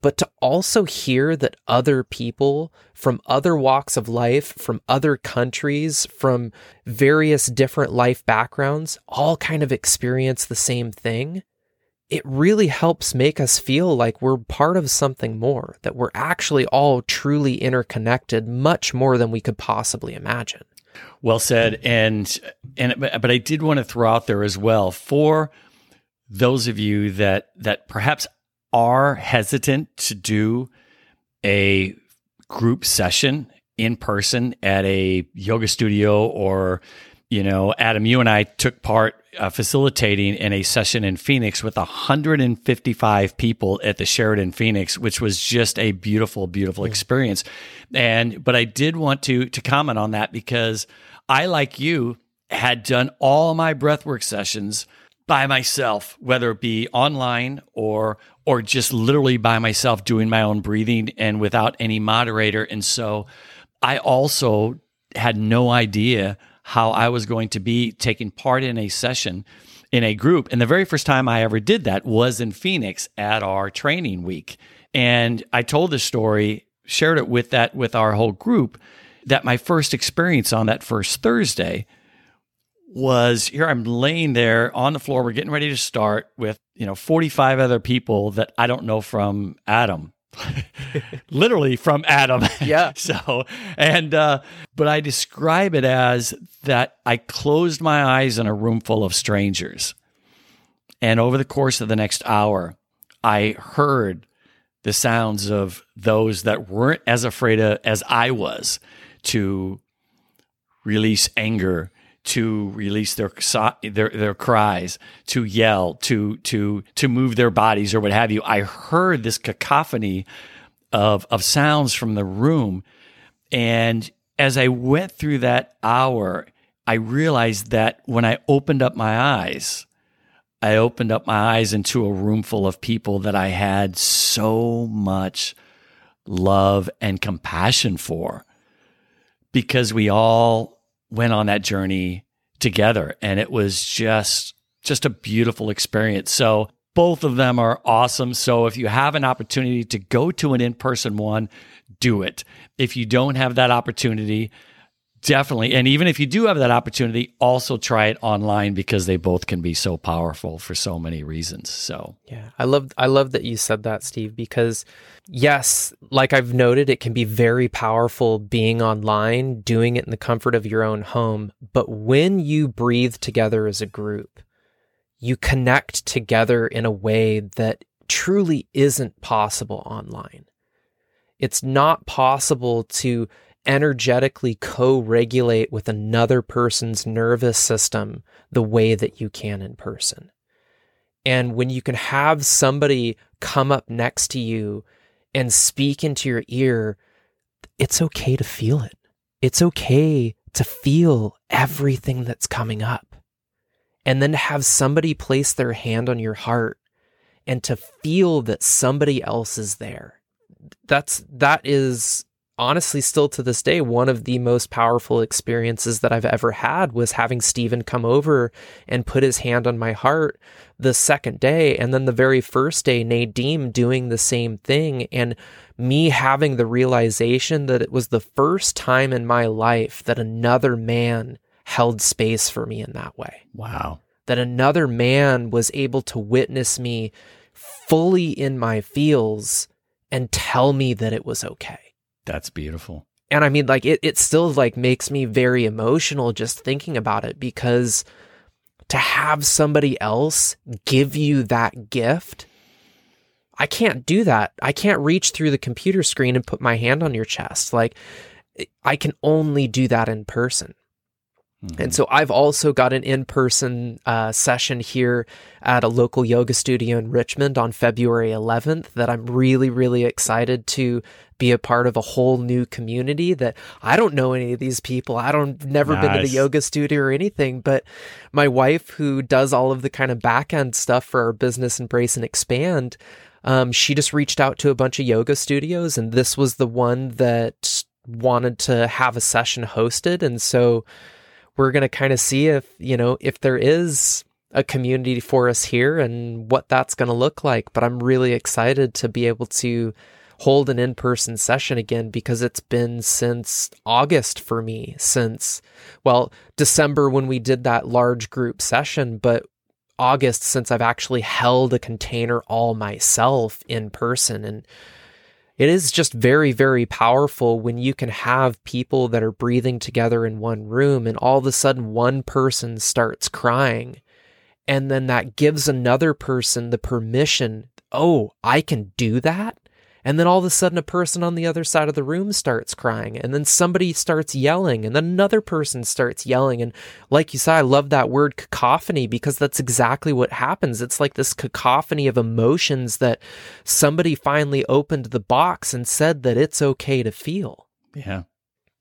But to also hear that other people from other walks of life, from other countries, from various different life backgrounds, all kind of experience the same thing it really helps make us feel like we're part of something more, that we're actually all truly interconnected much more than we could possibly imagine. Well said. And and but I did want to throw out there as well for those of you that that perhaps are hesitant to do a group session in person at a yoga studio or you know Adam you and I took part uh, facilitating in a session in Phoenix with 155 people at the Sheraton Phoenix, which was just a beautiful, beautiful experience. And but I did want to to comment on that because I, like you, had done all my breathwork sessions by myself, whether it be online or or just literally by myself doing my own breathing and without any moderator. And so I also had no idea how I was going to be taking part in a session in a group. And the very first time I ever did that was in Phoenix at our training week. And I told the story, shared it with that with our whole group that my first experience on that first Thursday was here I'm laying there on the floor we're getting ready to start with you know 45 other people that I don't know from Adam literally from Adam Yeah. so and uh but I describe it as that I closed my eyes in a room full of strangers and over the course of the next hour I heard the sounds of those that weren't as afraid of, as I was to release anger, to release their their their cries, to yell, to to to move their bodies or what have you. I heard this cacophony of of sounds from the room, and as I went through that hour, I realized that when I opened up my eyes, I opened up my eyes into a room full of people that I had so much love and compassion for because we all went on that journey together and it was just just a beautiful experience. So both of them are awesome. So if you have an opportunity to go to an in-person one, do it. If you don't have that opportunity, definitely and even if you do have that opportunity, also try it online because they both can be so powerful for so many reasons. So Yeah, I love I love that you said that, Steve, because yes, like I've noted, it can be very powerful being online, doing it in the comfort of your own home. But when you breathe together as a group, you connect together in a way that truly isn't possible online. It's not possible to energetically co regulate with another person's nervous system the way that you can in person. And when you can have somebody come up next to you and speak into your ear, it's okay to feel it. It's okay to feel everything that's coming up. And then to have somebody place their hand on your heart and to feel that somebody else is there. That's that is honestly still to this day one of the most powerful experiences that I've ever had was having Steven come over and put his hand on my heart the second day. And then the very first day Nadim doing the same thing and me having the realization that it was the first time in my life that another man held space for me in that way. Wow. that another man was able to witness me fully in my feels and tell me that it was okay That's beautiful. and I mean, like it, it still like makes me very emotional just thinking about it because to have somebody else give you that gift, I can't do that. I can't reach through the computer screen and put my hand on your chest. Like I can only do that in person. And so I've also got an in person uh, session here at a local yoga studio in Richmond on February 11th that I'm really, really excited to be a part of a whole new community that I don't know any of these people. I don't never been to the yoga studio or anything, but my wife who does all of the kind of back end stuff for our business embrace and expand, um, she just reached out to a bunch of yoga studios and this was the one that wanted to have a session hosted. And so we're going to kind of see if, you know, if there is a community for us here and what that's going to look like. But I'm really excited to be able to hold an in person session again because it's been since August for me, since, well, December when we did that large group session, but August since I've actually held a container all myself in person. And it is just very, very powerful when you can have people that are breathing together in one room and all of a sudden one person starts crying. And then that gives another person the permission, oh, I can do that. And then all of a sudden, a person on the other side of the room starts crying. And then somebody starts yelling. And then another person starts yelling. And like you said, I love that word cacophony because that's exactly what happens. It's like this cacophony of emotions that somebody finally opened the box and said that it's okay to feel. Yeah.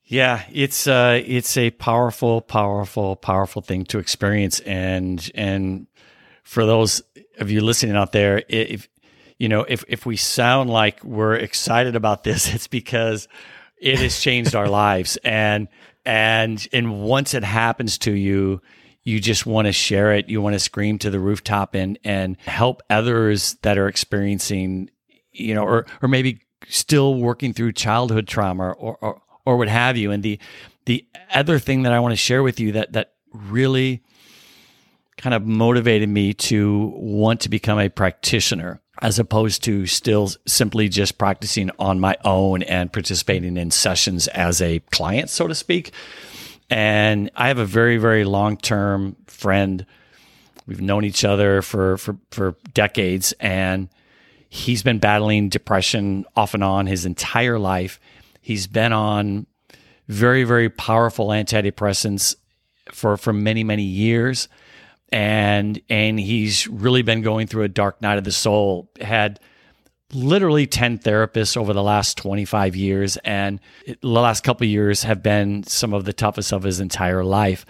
Yeah, it's uh it's a powerful, powerful, powerful thing to experience and and for those of you listening out there, if you know, if if we sound like we're excited about this, it's because it has changed our lives, and and and once it happens to you, you just want to share it. You want to scream to the rooftop and and help others that are experiencing, you know, or or maybe still working through childhood trauma or or, or what have you. And the the other thing that I want to share with you that that really kind of motivated me to want to become a practitioner as opposed to still simply just practicing on my own and participating in sessions as a client, so to speak. And I have a very, very long term friend. We've known each other for, for, for decades, and he's been battling depression off and on his entire life. He's been on very, very powerful antidepressants for, for many, many years and and he's really been going through a dark night of the soul. Had literally 10 therapists over the last 25 years and the last couple years have been some of the toughest of his entire life.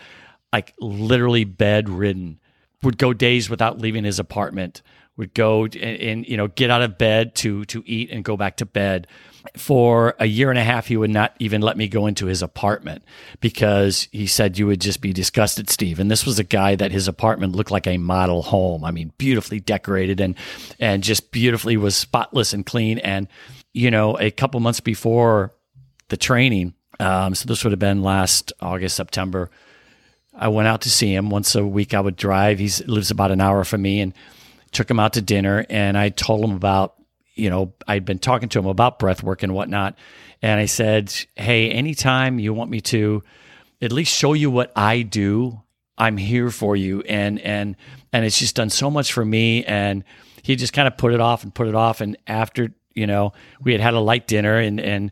Like literally bedridden. Would go days without leaving his apartment. Would go and, and you know get out of bed to to eat and go back to bed for a year and a half, he would not even let me go into his apartment because he said you would just be disgusted, Steve. And this was a guy that his apartment looked like a model home. I mean, beautifully decorated and and just beautifully was spotless and clean. And you know, a couple months before the training, um, so this would have been last August, September. I went out to see him once a week. I would drive. He lives about an hour from me, and took him out to dinner. And I told him about you know, I'd been talking to him about breath work and whatnot. And I said, Hey, anytime you want me to at least show you what I do, I'm here for you. And, and, and it's just done so much for me. And he just kind of put it off and put it off. And after, you know, we had had a light dinner and, and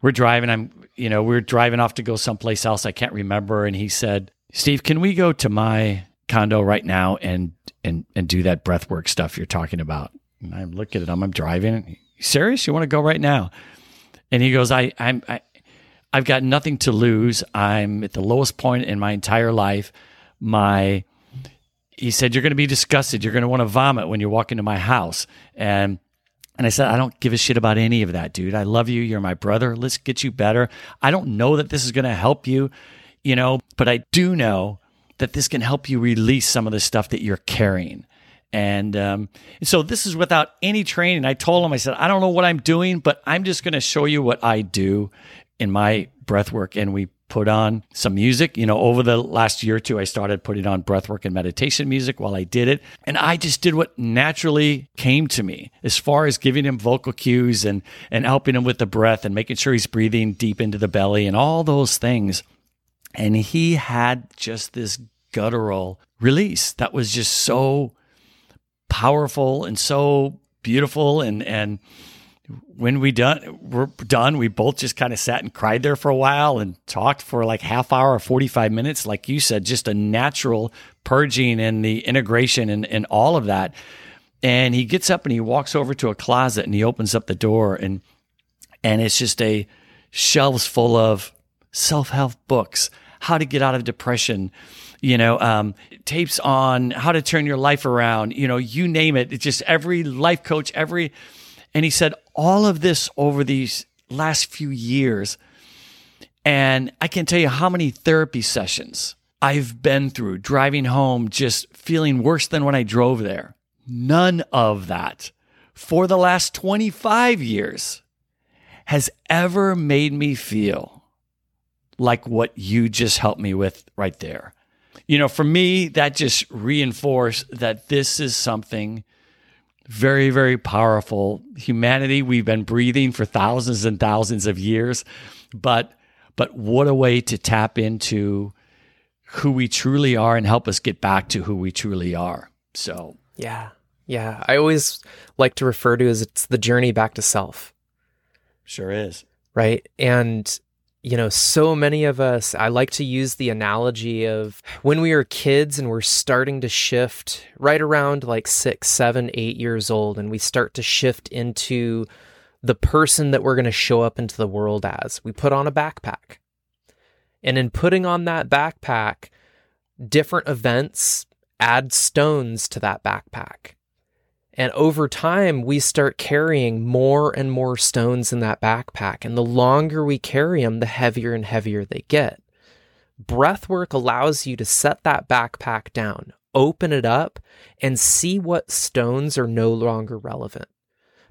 we're driving, I'm, you know, we are driving off to go someplace else. I can't remember. And he said, Steve, can we go to my condo right now and, and, and do that breath work stuff you're talking about? And I look at him. I'm, I'm driving. Serious? You want to go right now? And he goes, I, I'm, I, I've got nothing to lose. I'm at the lowest point in my entire life. My, he said, you're going to be disgusted. You're going to want to vomit when you walk into my house. And, and I said, I don't give a shit about any of that, dude. I love you. You're my brother. Let's get you better. I don't know that this is going to help you, you know, but I do know that this can help you release some of the stuff that you're carrying. And, um, so this is without any training. I told him, I said, I don't know what I'm doing, but I'm just going to show you what I do in my breath work. And we put on some music. You know, over the last year or two, I started putting on breath work and meditation music while I did it. And I just did what naturally came to me as far as giving him vocal cues and, and helping him with the breath and making sure he's breathing deep into the belly and all those things. And he had just this guttural release that was just so powerful and so beautiful. And and when we done we're done we both just kind of sat and cried there for a while and talked for like half hour or 45 minutes like you said just a natural purging and the integration and, and all of that. And he gets up and he walks over to a closet and he opens up the door and and it's just a shelves full of self-help books how to get out of depression you know, um, tapes on how to turn your life around, you know, you name it. It's just every life coach, every, and he said all of this over these last few years. And I can't tell you how many therapy sessions I've been through driving home, just feeling worse than when I drove there. None of that for the last 25 years has ever made me feel like what you just helped me with right there you know, for me, that just reinforced that this is something very, very powerful. Humanity, we've been breathing for thousands and thousands of years, but but what a way to tap into who we truly are and help us get back to who we truly are. So yeah, yeah. I always like to refer to as it's the journey back to self. Sure is. Right. And you know, so many of us, I like to use the analogy of when we were kids and we're starting to shift right around like six, seven, eight years old, and we start to shift into the person that we're going to show up into the world as. We put on a backpack. And in putting on that backpack, different events add stones to that backpack. And over time, we start carrying more and more stones in that backpack. And the longer we carry them, the heavier and heavier they get. Breath work allows you to set that backpack down, open it up, and see what stones are no longer relevant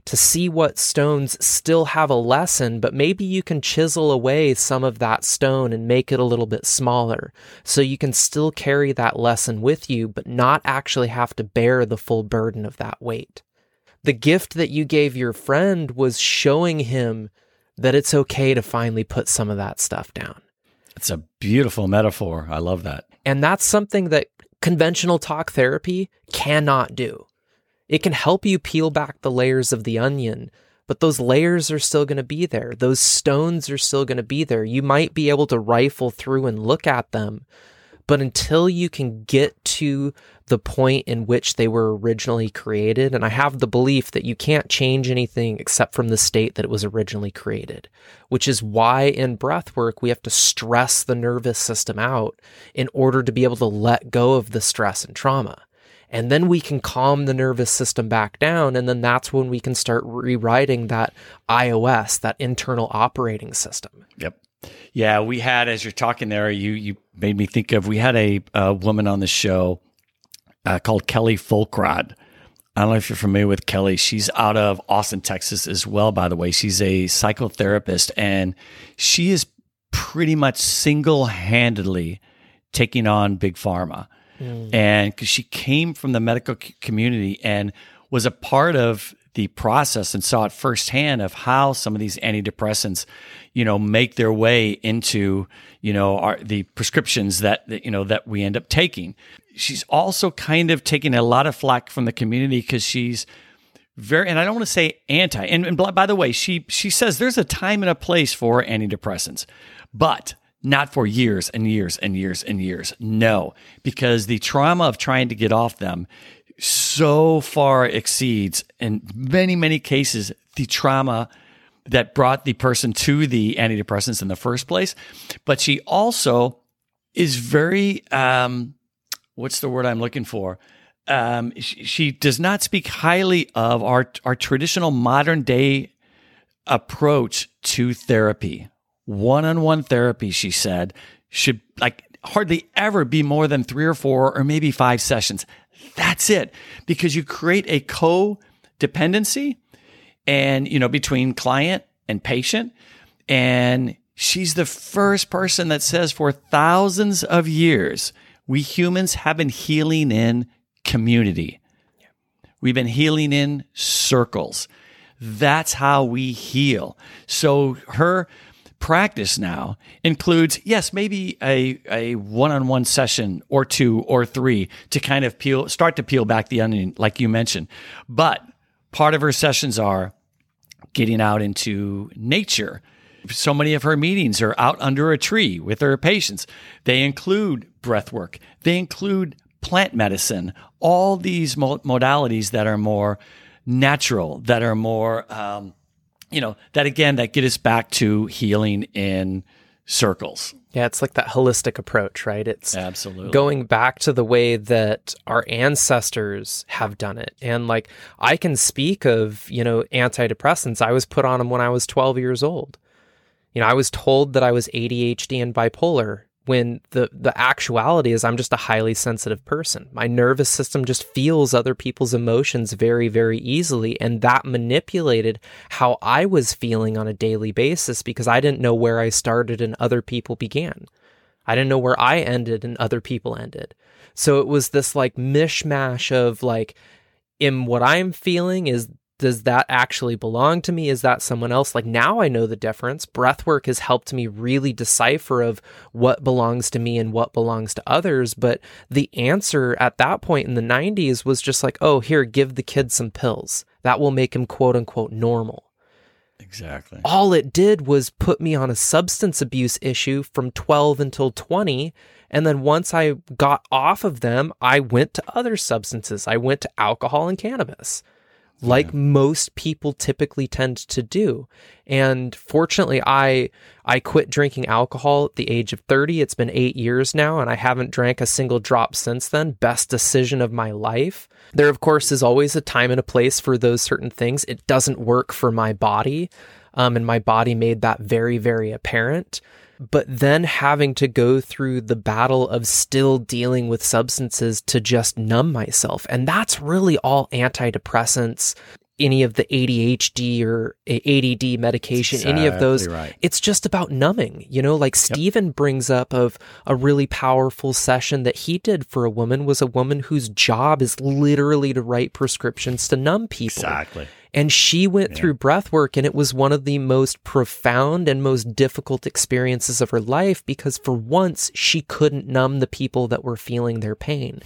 to see what stones still have a lesson, but maybe you can chisel away some of that stone and make it a little bit smaller so you can still carry that lesson with you, but not actually have to bear the full burden of that weight. The gift that you gave your friend was showing him that it's okay to finally put some of that stuff down. It's a beautiful metaphor. I love that. And that's something that conventional talk therapy cannot do. It can help you peel back the layers of the onion, but those layers are still going to be there. Those stones are still going to be there. You might be able to rifle through and look at them, but until you can get to the point in which they were originally created, and I have the belief that you can't change anything except from the state that it was originally created, which is why in breath work we have to stress the nervous system out in order to be able to let go of the stress and trauma and then we can calm the nervous system back down and then that's when we can start rewriting that ios that internal operating system yep yeah we had as you're talking there you you made me think of we had a, a woman on the show uh, called kelly folkrod I don't know if you're familiar with Kelly. She's out of Austin, Texas as well, by the way. She's a psychotherapist and she is pretty much single handedly taking on Big Pharma. Mm. And because she came from the medical community and was a part of the process and saw it firsthand of how some of these antidepressants, you know, make their way into, you know, our, the prescriptions that, that, you know, that we end up taking. She's also kind of taking a lot of flack from the community because she's very, and I don't want to say anti. And, and by the way, she she says there's a time and a place for antidepressants, but not for years and years and years and years. No, because the trauma of trying to get off them so far exceeds, in many, many cases, the trauma that brought the person to the antidepressants in the first place. But she also is very, um, what's the word I'm looking for? Um, she, she does not speak highly of our, our traditional modern day approach to therapy one on one therapy, she said, should like hardly ever be more than three or four or maybe five sessions. That's it. Because you create a codependency and, you know, between client and patient. And she's the first person that says for thousands of years, we humans have been healing in community. We've been healing in circles. That's how we heal. So her practice now includes, yes, maybe a, a one-on-one session or two or three to kind of peel, start to peel back the onion, like you mentioned. But part of her sessions are getting out into nature. So many of her meetings are out under a tree with her patients. They include breath work. They include plant medicine, all these modalities that are more natural, that are more, um, you know, that again, that get us back to healing in circles. Yeah, it's like that holistic approach, right? It's absolutely going back to the way that our ancestors have done it. And like I can speak of, you know, antidepressants. I was put on them when I was 12 years old. You know, I was told that I was ADHD and bipolar when the the actuality is I'm just a highly sensitive person. My nervous system just feels other people's emotions very very easily and that manipulated how I was feeling on a daily basis because I didn't know where I started and other people began. I didn't know where I ended and other people ended. So it was this like mishmash of like in what I'm feeling is does that actually belong to me? Is that someone else? Like now I know the difference. Breathwork has helped me really decipher of what belongs to me and what belongs to others. But the answer at that point in the 90s was just like, oh, here, give the kid some pills. That will make him quote unquote normal. Exactly. All it did was put me on a substance abuse issue from 12 until 20. And then once I got off of them, I went to other substances. I went to alcohol and cannabis. Like most people typically tend to do. And fortunately, I I quit drinking alcohol at the age of 30. It's been 8 years now and I haven't drank a single drop since then. Best decision of my life. There of course is always a time and a place for those certain things. It doesn't work for my body. Um, and my body made that very, very apparent but then having to go through the battle of still dealing with substances to just numb myself. And that's really all antidepressants, any of the ADHD or ADD medication, any of those. Right. It's just about numbing, you know, like Stephen brings up of a really powerful session that he did for a woman was a woman whose job is literally to write prescriptions to numb people. Exactly. And she went through breath work, and it was one of the most profound and most difficult experiences of her life because for once she couldn't numb the people that were feeling their pain.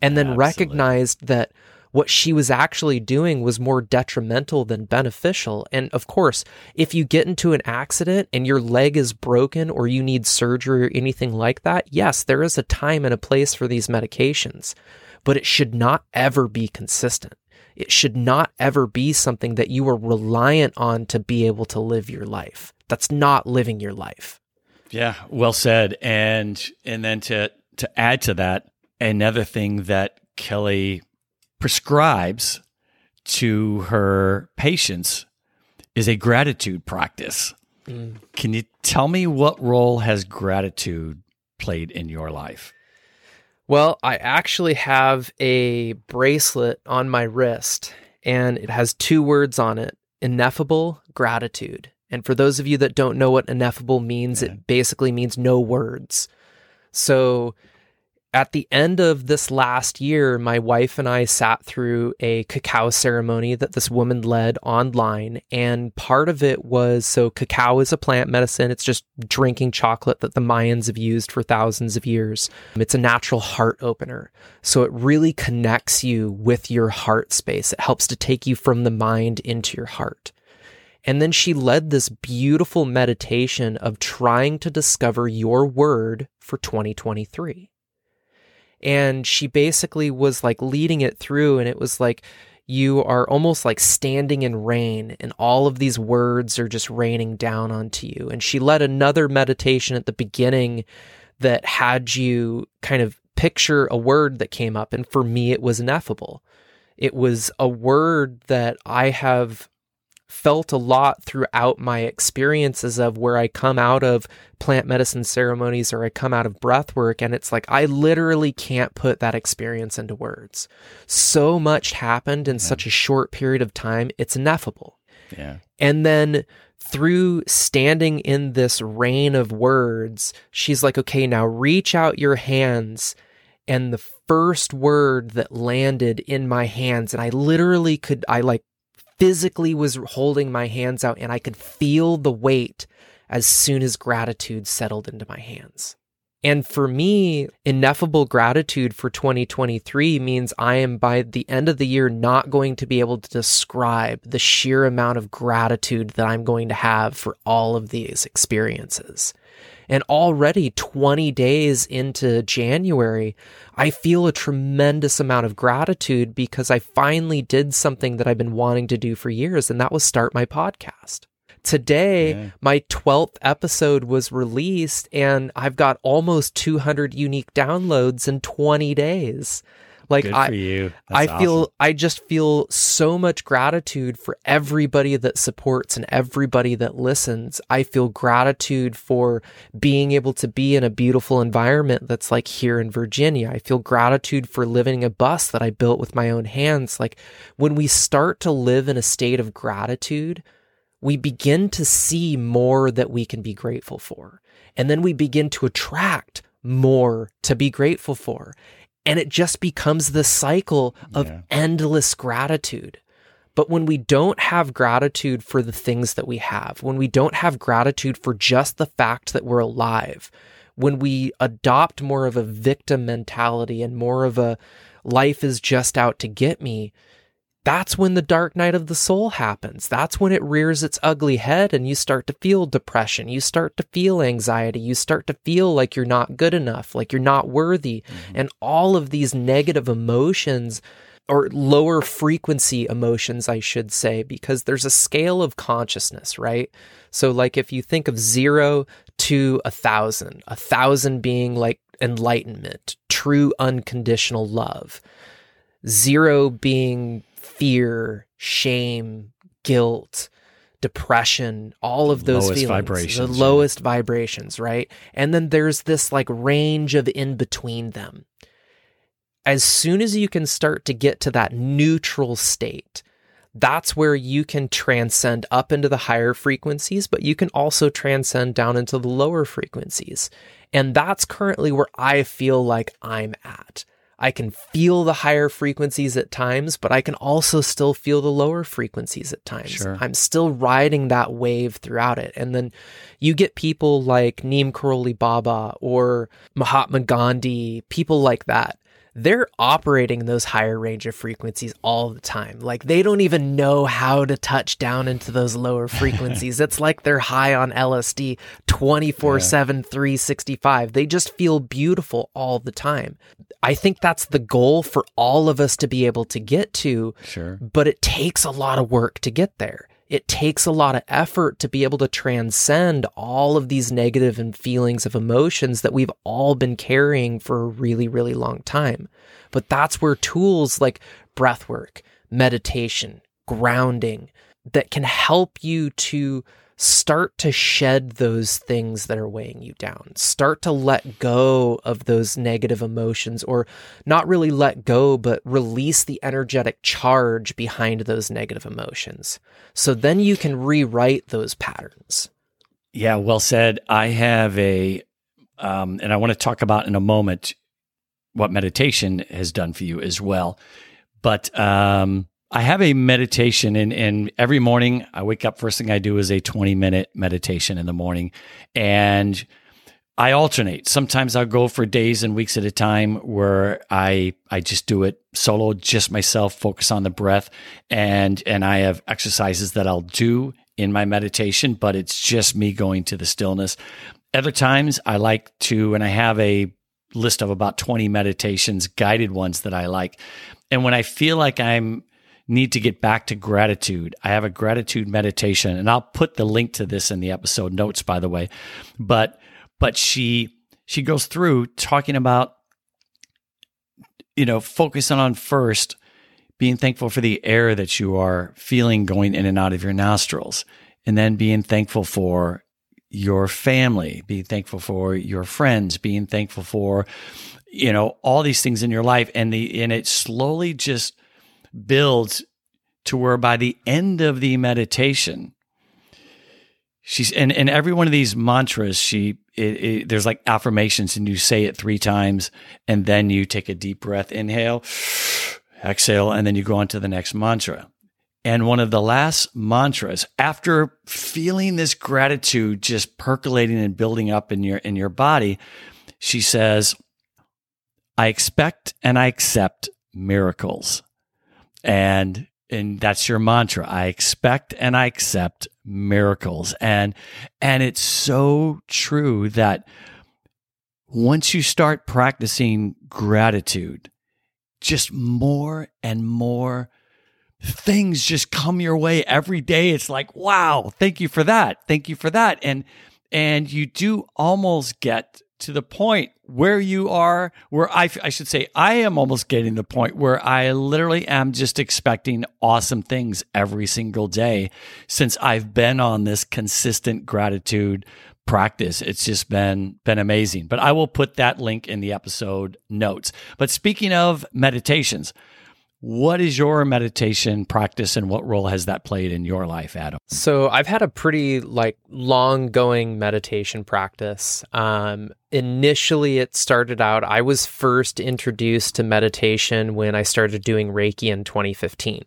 And then Absolutely. recognized that what she was actually doing was more detrimental than beneficial. And of course, if you get into an accident and your leg is broken or you need surgery or anything like that, yes, there is a time and a place for these medications, but it should not ever be consistent. It should not ever be something that you are reliant on to be able to live your life. That's not living your life. Yeah, well said. And and then to to add to that, another thing that Kelly prescribes to her patients is a gratitude practice. Mm. Can you tell me what role has gratitude played in your life? Well, I actually have a bracelet on my wrist and it has two words on it ineffable gratitude. And for those of you that don't know what ineffable means, it basically means no words. So at the end of this last year, my wife and I sat through a cacao ceremony that this woman led online. And part of it was so cacao is a plant medicine. It's just drinking chocolate that the Mayans have used for thousands of years. It's a natural heart opener. So it really connects you with your heart space. It helps to take you from the mind into your heart. And then she led this beautiful meditation of trying to discover your word for 2023 and she basically was like leading it through and it was like you are almost like standing in rain and all of these words are just raining down onto you. And she led another meditation at the beginning that had you kind of picture a word that came up and for me it was ineffable. It was a word that i have felt a lot throughout my experiences of where I come out of plant medicine ceremonies or I come out of breath work and it's like I literally can't put that experience into words. So much happened in such a short period of time, it's ineffable. Yeah. And then through standing in this rain of words, she's like, okay, now reach out your hands. And the first word that landed in my hands, and I literally could, I like physically was holding my hands out and I could feel the weight as soon as gratitude settled into my hands. And for me, ineffable gratitude for 2023 means I am by the end of the year not going to be able to describe the sheer amount of gratitude that I'm going to have for all of these experiences. And already 20 days into January, I feel a tremendous amount of gratitude because I finally did something that I've been wanting to do for years, and that was start my podcast. Today, Yeah. my 12th episode was released, and I've got almost 200 unique downloads in 20 days. Like Good I, for you. I That's feel awesome. I just feel so much gratitude for everybody that supports and everybody that listens. I feel gratitude for being able to be in a beautiful environment that's like here in Virginia. I feel gratitude for living a bus that I built with my own hands. Like when we start to live in a state of gratitude, we begin to see more that we can be grateful for. And then we begin to attract more to be grateful for. And it just becomes the cycle of Yeah. endless gratitude. But when we don't have gratitude for the things that we have, when we don't have gratitude for just the fact that we're alive, when we adopt more of a victim mentality and more of a life is just out to get me, that's when the dark night of the soul happens. That's when it rears its ugly head and you start to feel depression. You start to feel anxiety. You start to feel like you're not good enough, like you're not worthy. Mm-hmm. And all of these negative emotions or lower frequency emotions, I should say, because there's a scale of consciousness, right? So, like if you think of zero to a thousand, a thousand being like enlightenment, true unconditional love, zero being fear, shame, guilt, depression, all of those Lowest feelings, vibrations, the lowest vibrations, right? And then there's this like range of in between them. As soon as you can start to get to that neutral state, that's where you can transcend up into the higher frequencies, but you can also transcend down into the lower frequencies. And that's currently where I feel like I'm at. I can feel the higher frequencies at times, but I can also still feel the lower frequencies at times. Sure. I'm still riding that wave throughout it. And then you get people like Neem Karoli Baba or Mahatma Gandhi, people like that. They're operating in those higher range of frequencies all the time. Like they don't even know how to touch down into those lower frequencies. it's like they're high on LSD 24 7, 365. They just feel beautiful all the time. I think that's the goal for all of us to be able to get to Sure. but it takes a lot of work to get there. It takes a lot of effort to be able to transcend all of these negative and feelings of emotions that we've all been carrying for a really, really long time. But that's where tools like breath work, meditation, grounding that can help you to start to shed those things that are weighing you down. Start to let go of those negative emotions, or not really let go, but release the energetic charge behind those negative emotions. So then you can rewrite those patterns. Yeah, well said. I have a, um, and I want to talk about in a moment what meditation has done for you as well. But um, I have a meditation, and, and every morning I wake up. First thing I do is a 20 minute meditation in the morning. And I alternate. Sometimes I'll go for days and weeks at a time where I I just do it solo, just myself, focus on the breath, and and I have exercises that I'll do in my meditation, but it's just me going to the stillness. Other times I like to, and I have a list of about 20 meditations, guided ones that I like. And when I feel like I'm need to get back to gratitude, I have a gratitude meditation, and I'll put the link to this in the episode notes, by the way. But but she she goes through talking about you know focusing on first being thankful for the air that you are feeling going in and out of your nostrils and then being thankful for your family being thankful for your friends being thankful for you know all these things in your life and the and it slowly just builds to where by the end of the meditation she's and, and every one of these mantras she it, it, there's like affirmations and you say it three times and then you take a deep breath inhale exhale and then you go on to the next mantra. And one of the last mantras after feeling this gratitude just percolating and building up in your in your body she says i expect and i accept miracles and and that's your mantra. I expect and i accept miracles. And and it's so true that once you start practicing gratitude just more and more things just come your way every day. It's like wow thank you for that. Thank you for that. And and you do almost get to the point where you are where I, I should say i am almost getting the point where i literally am just expecting awesome things every single day since i've been on this consistent gratitude practice. It's just been been amazing. But i will put that link in the episode notes. But speaking of meditations what is your meditation practice and what role has that played in your life adam So I've had a pretty like long going meditation practice. Um, initially, it started out. I was first introduced to meditation when I started doing Reiki in 2015.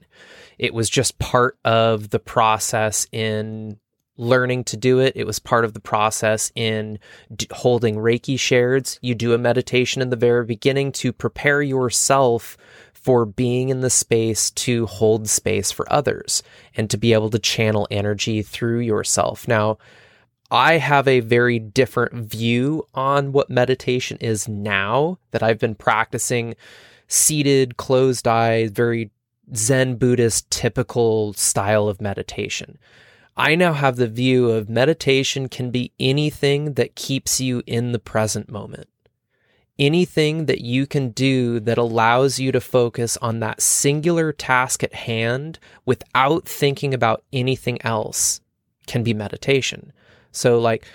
It was just part of the process in learning to do it. It was part of the process in d- holding Reiki shares. You do a meditation in the very beginning to prepare yourself for being in the space to hold space for others and to be able to channel energy through yourself. Now, I have a very different view on what meditation is now that I've been practicing seated, closed eyes, very Zen Buddhist typical style of meditation. I now have the view of meditation can be anything that keeps you in the present moment. Anything that you can do that allows you to focus on that singular task at hand without thinking about anything else can be meditation. So, like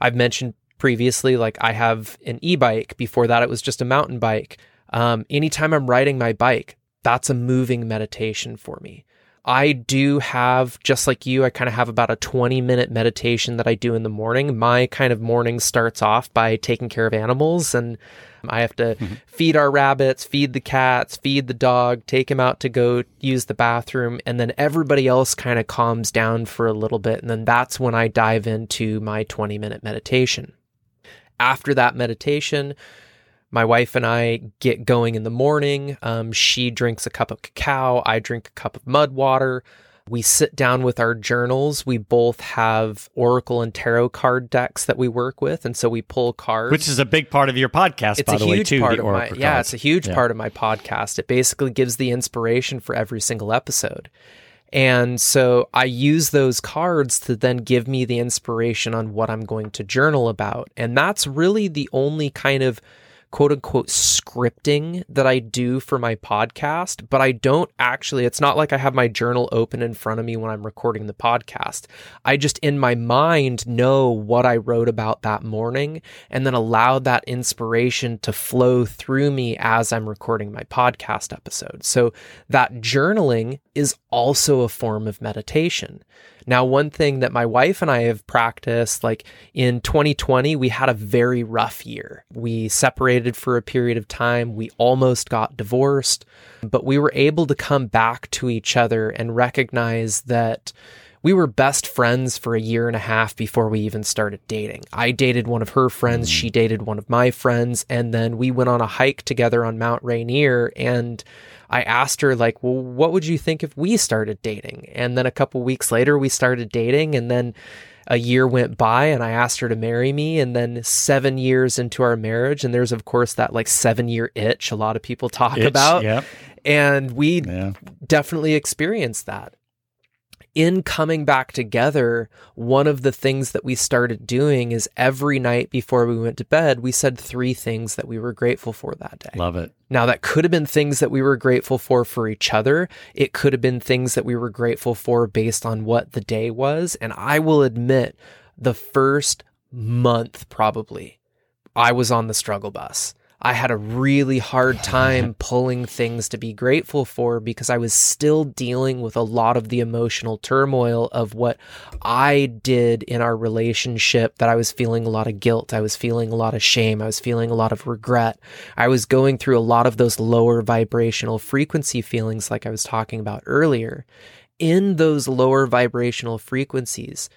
I've mentioned previously, like I have an e bike. Before that, it was just a mountain bike. Um, anytime I'm riding my bike, that's a moving meditation for me. I do have, just like you, I kind of have about a 20 minute meditation that I do in the morning. My kind of morning starts off by taking care of animals and I have to mm-hmm. feed our rabbits, feed the cats, feed the dog, take him out to go use the bathroom, and then everybody else kind of calms down for a little bit. And then that's when I dive into my 20 minute meditation. After that meditation, my wife and I get going in the morning. Um, she drinks a cup of cacao. I drink a cup of mud water. We sit down with our journals. We both have Oracle and Tarot card decks that we work with, and so we pull cards. Which is a big part of your podcast, it's by a the huge way, too. Part of my, yeah, cards. it's a huge Yeah. part of my podcast. It basically gives the inspiration for every single episode. And so I use those cards to then give me the inspiration on what I'm going to journal about. And that's really the only kind of quote unquote scripting that I do for my podcast, but I don't actually, it's not like I have my journal open in front of me when I'm recording the podcast. I just in my mind know what I wrote about that morning and then allow that inspiration to flow through me as I'm recording my podcast episode. So that journaling is also a form of meditation. Now, one thing that my wife and I have practiced, like in 2020, we had a very rough year. We separated for a period of time. We almost got divorced, but we were able to come back to each other and recognize that we were best friends for a year and a half before we even started dating. I dated one of her friends, she dated one of my friends, and then we went on a hike together on Mount Rainier and I asked her like, "Well, what would you think if we started dating?" And then a couple weeks later we started dating and then a year went by and I asked her to marry me and then 7 years into our marriage and there's of course that like 7 year itch a lot of people talk Itch, about yeah. and we Yeah. definitely experienced that. In coming back together, one of the things that we started doing is every night before we went to bed, we said three things that we were grateful for that day. Love it. Now, that could have been things that we were grateful for for each other. It could have been things that we were grateful for based on what the day was. And I will admit, the first month probably, I was on the struggle bus. I had a really hard time pulling things to be grateful for because I was still dealing with a lot of the emotional turmoil of what I did in our relationship that I was feeling a lot of guilt. I was feeling a lot of shame. I was feeling a lot of regret. I was going through a lot of those lower vibrational frequency feelings, like I was talking about earlier. In those lower vibrational frequencies,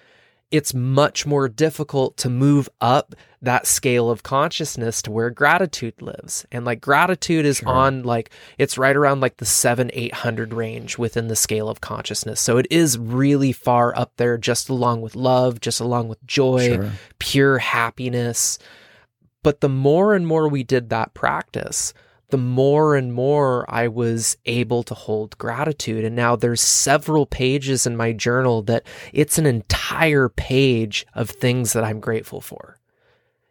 it's much more difficult to move up that scale of consciousness to where gratitude lives. And like gratitude is on like, it's right around like the seven, 800 range within the scale of consciousness. So it is really far up there, just along with love, just along with joy, Sure. pure happiness. But the more and more we did that practice, the more and more I was able to hold gratitude. And now there's several pages in my journal that it's an entire page of things that I'm grateful for.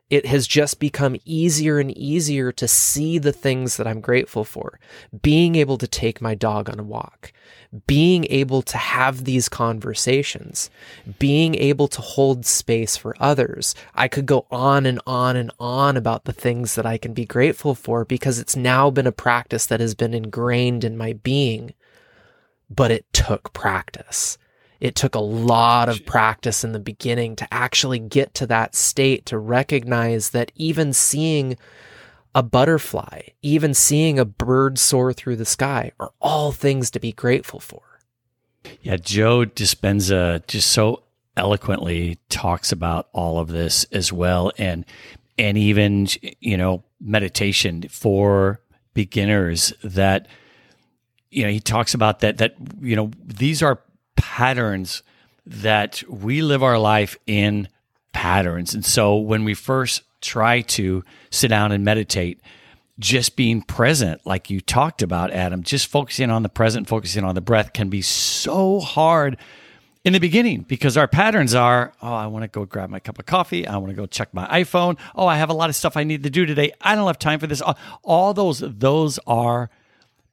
It has just become easier and easier to see the things that I'm grateful for. Being able to take my dog on a walk, being able to have these conversations, being able to hold space for others. I could go on and on and on about the things that I can be grateful for because it's now been a practice that has been ingrained in my being. But it took practice. It took a lot of practice in the beginning to actually get to that state to recognize that even seeing a butterfly, even seeing a bird soar through the sky are all things to be grateful for. Yeah, Joe Dispenza just so eloquently talks about all of this as well, and and even you know meditation for beginners. That you know he talks about that that you know these are patterns that we live our life in patterns, and so when we first try to sit down and meditate, just being present, like you talked about, Adam, just focusing on the present, focusing on the breath can be so hard in the beginning because our patterns are oh i want to go grab my cup of coffee i want to go check my iphone oh i have a lot of stuff i need to do today i don't have time for this. All those those are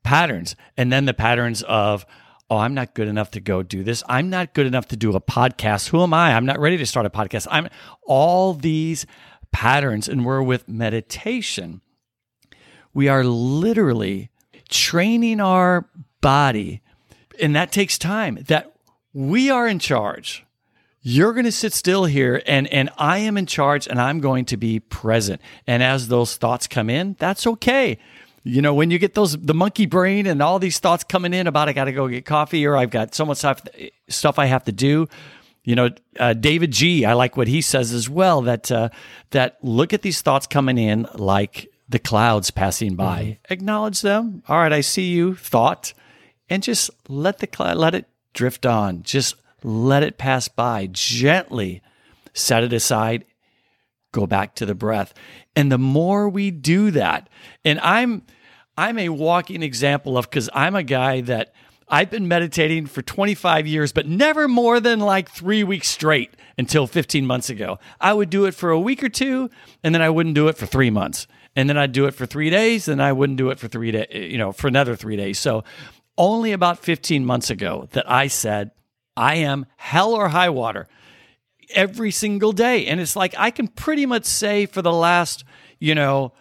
patterns. And then the patterns of oh i'm not good enough to go do this i'm not good enough to do a podcast who am i i'm not ready to start a podcast i'm all these patterns and we're with meditation we are literally training our body and that takes time that we are in charge. You're going to sit still here and and I am in charge and I'm going to be present. And as those thoughts come in, that's okay. You know, when you get those the monkey brain and all these thoughts coming in about I got to go get coffee or I've got so much stuff stuff I have to do, you know, uh, davidji. I like what he says as well that uh, that look at these thoughts coming in like the clouds passing by. Mm-hmm. Acknowledge them. All right, I see you. Thought, and just let the cloud let it drift on. Just let it pass by gently, set it aside, go back to the breath. And the more we do that, and I'm I'm a walking example of because I'm a guy that I've been meditating for 25 years, but never more than like three weeks straight until 15 months ago. I would do it for a week or two, and then I wouldn't do it for three months. And then I'd do it for three days, and I wouldn't do it for three days, you know, for another three days. So only about 15 months ago that I said, I am hell or high water every single day. And it's like I can pretty much say for the last, you know,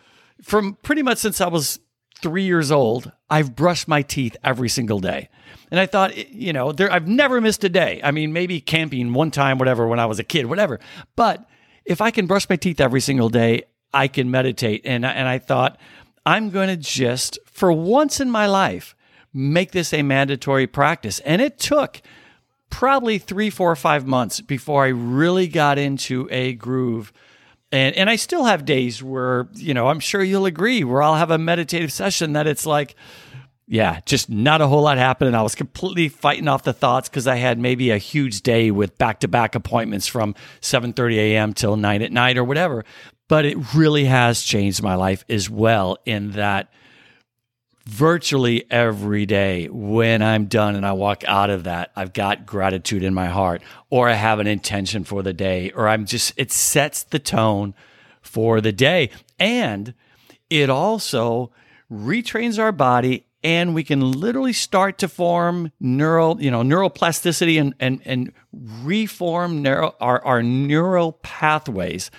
from pretty much since I was three years old, I've brushed my teeth every single day. And I thought, eh, you know, there, I've never missed a day. I mean, maybe camping one time, whatever, when I was a kid, whatever. But if I can brush my teeth every single day, I can meditate. And, and I thought, I'm going to just, for once in my life, make this a mandatory practice. And it took probably three, four, or five months before I really got into a groove. And, and I still have days where, you know, I'm sure you'll agree, where I'll have a meditative session that it's like, yeah, just not a whole lot happening. I was completely fighting off the thoughts because I had maybe a huge day with back-to-back appointments from 7:30 a.m. till 9 at night or whatever. But it really has changed my life as well in that virtually every day when I'm done and I walk out of that, I've got gratitude in my heart, or I have an intention for the day, or I'm just, it sets the tone for the day. And it also retrains our body and we can literally start to form neural, you know, neuroplasticity and, and, and reform neuro, our, our neural pathways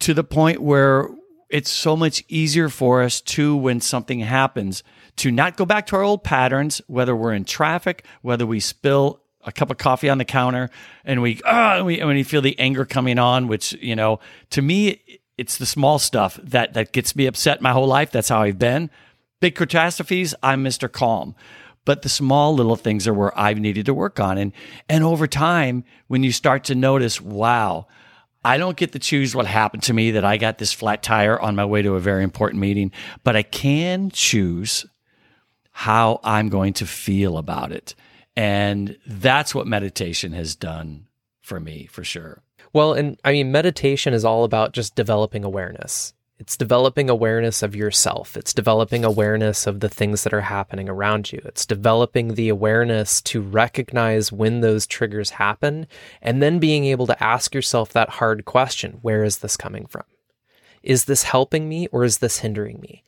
to the point where it's so much easier for us to, when something happens, to not go back to our old patterns, whether we're in traffic, whether we spill a cup of coffee on the counter and we, uh, we, when you feel the anger coming on, which, you know, to me, it's the small stuff that, that gets me upset my whole life. That's how I've been. Big catastrophes, I'm Mr. Calm. But the small little things are where I've needed to work on. And, and over time, when you start to notice, wow, I don't get to choose what happened to me that I got this flat tire on my way to a very important meeting, but I can choose how I'm going to feel about it. And that's what meditation has done for me, for sure. Well, and I mean, meditation is all about just developing awareness. It's developing awareness of yourself. It's developing awareness of the things that are happening around you. It's developing the awareness to recognize when those triggers happen and then being able to ask yourself that hard question where is this coming from? Is this helping me or is this hindering me?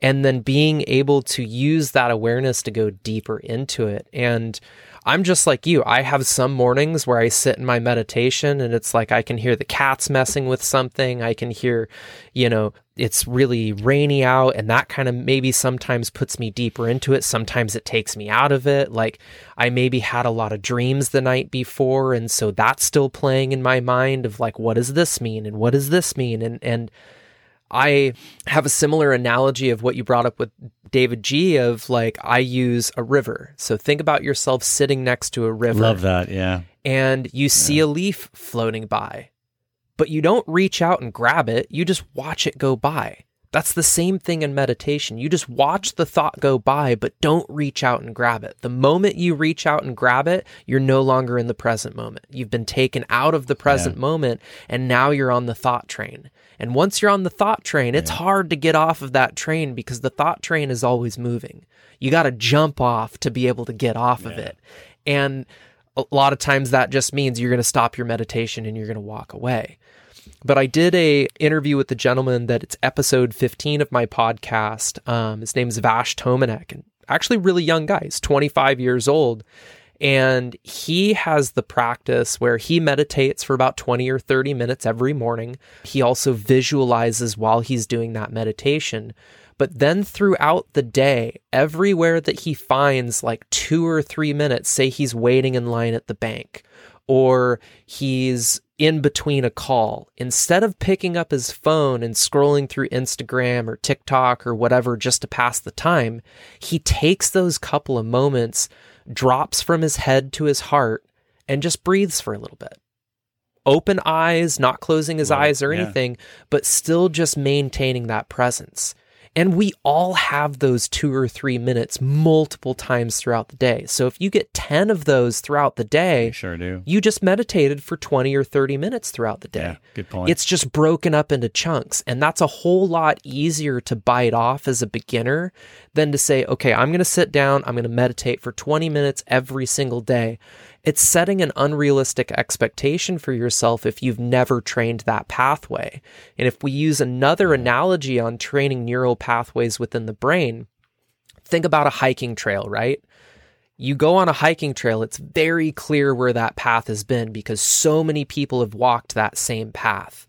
And then being able to use that awareness to go deeper into it. And I'm just like you. I have some mornings where I sit in my meditation and it's like I can hear the cats messing with something. I can hear, you know, it's really rainy out and that kind of maybe sometimes puts me deeper into it. Sometimes it takes me out of it. Like I maybe had a lot of dreams the night before and so that's still playing in my mind of like what does this mean and what does this mean and and I have a similar analogy of what you brought up with davidji of like I use a river. So think about yourself sitting next to a river. Love that, yeah. And you see yeah. a leaf floating by. But you don't reach out and grab it, you just watch it go by. That's the same thing in meditation. You just watch the thought go by, but don't reach out and grab it. The moment you reach out and grab it, you're no longer in the present moment. You've been taken out of the present Yeah. moment, and now you're on the thought train. And once you're on the thought train, it's hard to get off of that train because the thought train is always moving. You got to jump off to be able to get off of it. And a lot of times that just means you're going to stop your meditation and you're going to walk away but I did a interview with the gentleman that it's episode 15 of my podcast. Um, his name is Vash Tomanek, and actually really young guy. He's 25 years old. And he has the practice where he meditates for about 20 or 30 minutes every morning. He also visualizes while he's doing that meditation. But then throughout the day, everywhere that he finds like two or three minutes, say he's waiting in line at the bank or he's in between a call, instead of picking up his phone and scrolling through Instagram or TikTok or whatever just to pass the time, he takes those couple of moments, drops from his head to his heart, and just breathes for a little bit. Open eyes, not closing his Right, eyes or yeah. anything, but still just maintaining that presence. And we all have those two or three minutes multiple times throughout the day. So if you get 10 of those throughout the day, Sure do. you just meditated for 20 or 30 minutes throughout the day. Yeah, good point. It's just broken up into chunks. And that's a whole lot easier to bite off as a beginner than to say, okay, I'm going to sit down, I'm going to meditate for 20 minutes every single day. It's setting an unrealistic expectation for yourself if you've never trained that pathway. And if we use another analogy on training neural pathways within the brain, think about a hiking trail, right? you go on a hiking trail, it's very clear where that path has been because so many people have walked that same path.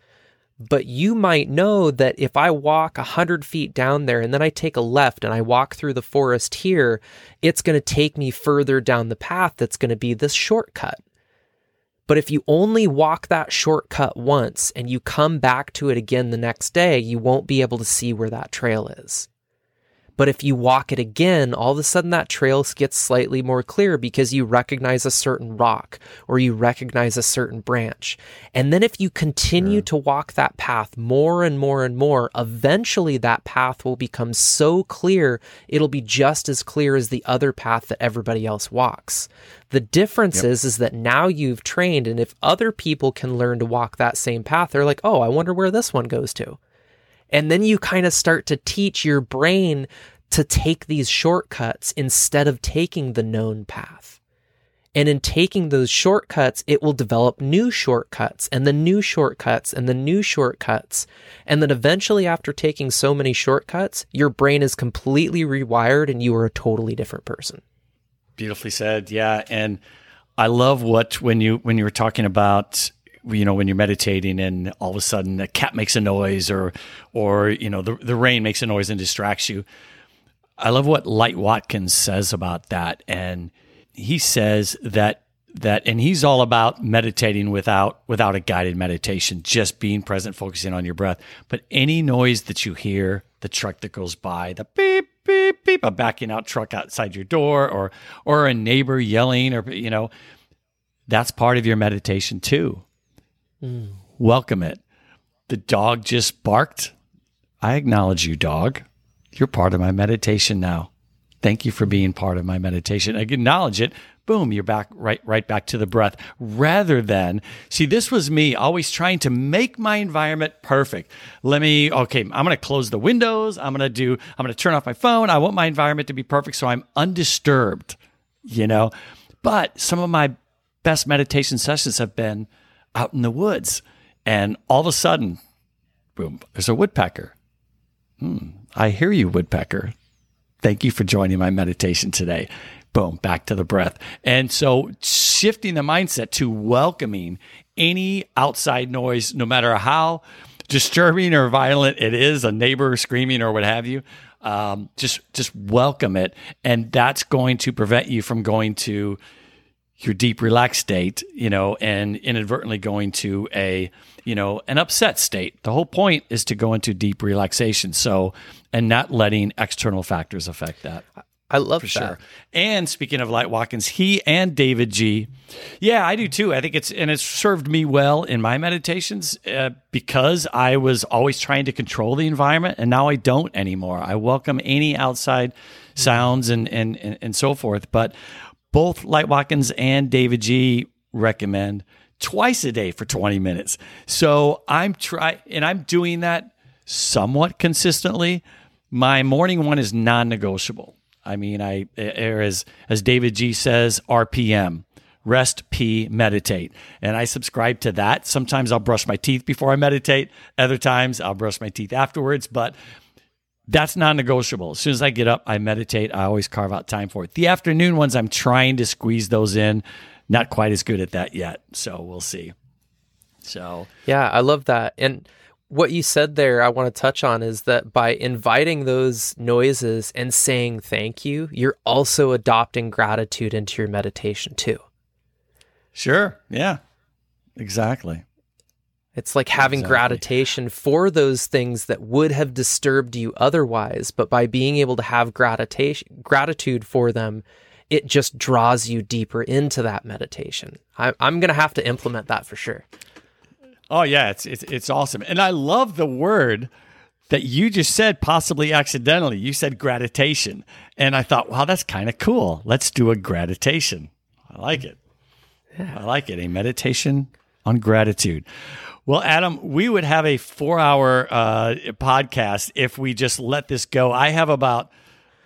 But you might know that if I walk 100 feet down there and then I take a left and I walk through the forest here, it's going to take me further down the path that's going to be this shortcut. But if you only walk that shortcut once and you come back to it again the next day, you won't be able to see where that trail is. But if you walk it again, all of a sudden that trail gets slightly more clear because you recognize a certain rock or you recognize a certain branch. And then if you continue to walk that path more and more and more, eventually that path will become so clear, it'll be just as clear as the other path that everybody else walks. The difference is is that now you've trained and if other people can learn to walk that same path, they're like, "Oh, I wonder where this one goes to." And then you kind of start to teach your brain to take these shortcuts instead of taking the known path. And in taking those shortcuts, it will develop new shortcuts and the new shortcuts and the new shortcuts. And then eventually, after taking so many shortcuts, your brain is completely rewired and you are a totally different person. Beautifully said. Yeah, and I love what when you when you were talking about you know when you're meditating and all of a sudden a cat makes a noise or or you know the the rain makes a noise and distracts you. I love what Light Watkins says about that. And he says that that and he's all about meditating without without a guided meditation just being present focusing on your breath. But any noise that you hear the truck that goes by the beep beep beep a backing out truck outside your door or or a neighbor yelling or you know that's part of your meditation too welcome it the dog just barked i acknowledge you dog you're part of my meditation now Thank you for being part of my meditation. I acknowledge it. Boom, you're back right right back to the breath. Rather than see, this was me always trying to make my environment perfect. Let me okay, I'm gonna close the windows. I'm gonna do, I'm gonna turn off my phone. I want my environment to be perfect so I'm undisturbed, you know. But some of my best meditation sessions have been out in the woods. And all of a sudden, boom, there's a woodpecker. Hmm, I hear you, woodpecker. Thank you for joining my meditation today. Boom, back to the breath. And so shifting the mindset to welcoming any outside noise, no matter how disturbing or violent it is, a neighbor screaming or what have you, um, just just welcome it. And that's going to prevent you from going to your deep relaxed state, you know, and inadvertently going to a, you know, an upset state. The whole point is to go into deep relaxation. So, and not letting external factors affect that. I love for that. sure. And speaking of Light Watkins, he and davidji. Yeah, I do too. I think it's and it's served me well in my meditations uh, because I was always trying to control the environment, and now I don't anymore. I welcome any outside sounds and and and, and so forth. But both Light Watkins and davidji. recommend twice a day for 20 minutes. So I'm try and I'm doing that somewhat consistently. My morning one is non-negotiable. I mean, I as as davidji says, RPM. Rest, pee, meditate. And I subscribe to that. Sometimes I'll brush my teeth before I meditate. Other times I'll brush my teeth afterwards. But that's non negotiable. As soon as I get up, I meditate. I always carve out time for it. The afternoon ones, I'm trying to squeeze those in. Not quite as good at that yet. So we'll see. So, Yeah, I love that. And what you said there, I want to touch on is that by inviting those noises and saying thank you, you're also adopting gratitude into your meditation too. sure. Yeah, exactly. It's like having Exactly. gratification for those things that would have disturbed you otherwise, but by being able to have gratification, gratitude for them, it just draws you deeper into that meditation. I, I'm going to have to implement that for sure. Oh yeah, it's it's it's awesome, and I love the word that you just said, possibly accidentally. You said gratitation, and I thought, wow, that's kind of cool. Let's do a gratitation. I like it. I like it. A meditation on gratitude. Well, Adam, we would have a four-hour uh, podcast if we just let this go. I have about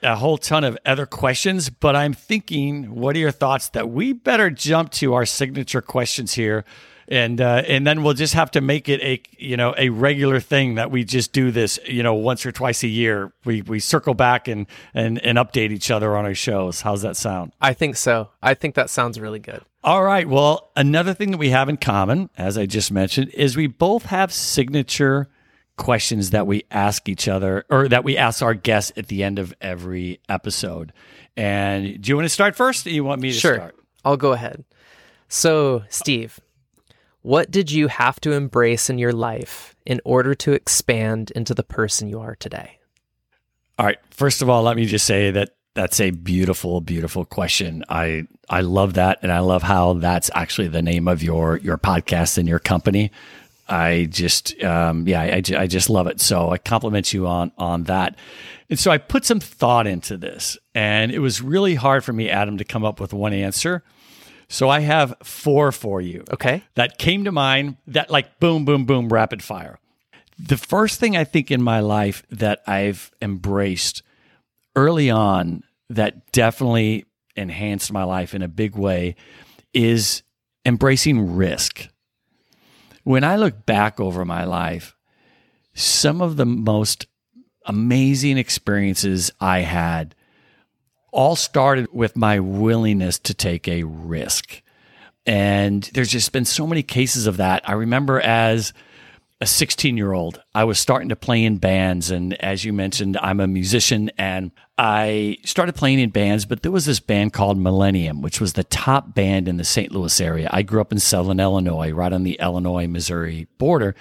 a whole ton of other questions, but I'm thinking, what are your thoughts that we better jump to our signature questions here, and uh, and then we'll just have to make it a you know a regular thing that we just do this you know once or twice a year. We we circle back and and and update each other on our shows. How's that sound? I think so. I think that sounds really good. All right. Well, another thing that we have in common, as I just mentioned, is we both have signature questions that we ask each other or that we ask our guests at the end of every episode. And do you want to start first or you want me to Sure. start? I'll go ahead. So, Steve, what did you have to embrace in your life in order to expand into the person you are today? All right. First of all, let me just say that that's a beautiful, beautiful question. I I love that, and I love how that's actually the name of your your podcast and your company. I just, um, yeah, I, I just love it. So I compliment you on on that. And so I put some thought into this, and it was really hard for me, Adam, to come up with one answer. So I have four for you Okay. that came to mind that like boom, boom, boom, rapid fire. The first thing I think in my life that I've embraced early on that definitely enhanced my life in a big way is embracing risk. When I look back over my life, some of the most amazing experiences I had all started with my willingness to take a risk. And there's just been so many cases of that. I remember as a 16 year old, I was starting to play in bands. And as you mentioned, I'm a musician and I started playing in bands, but there was this band called Millennium, which was the top band in the St. Louis area. I grew up in Southern Illinois, right on the Illinois Missouri border.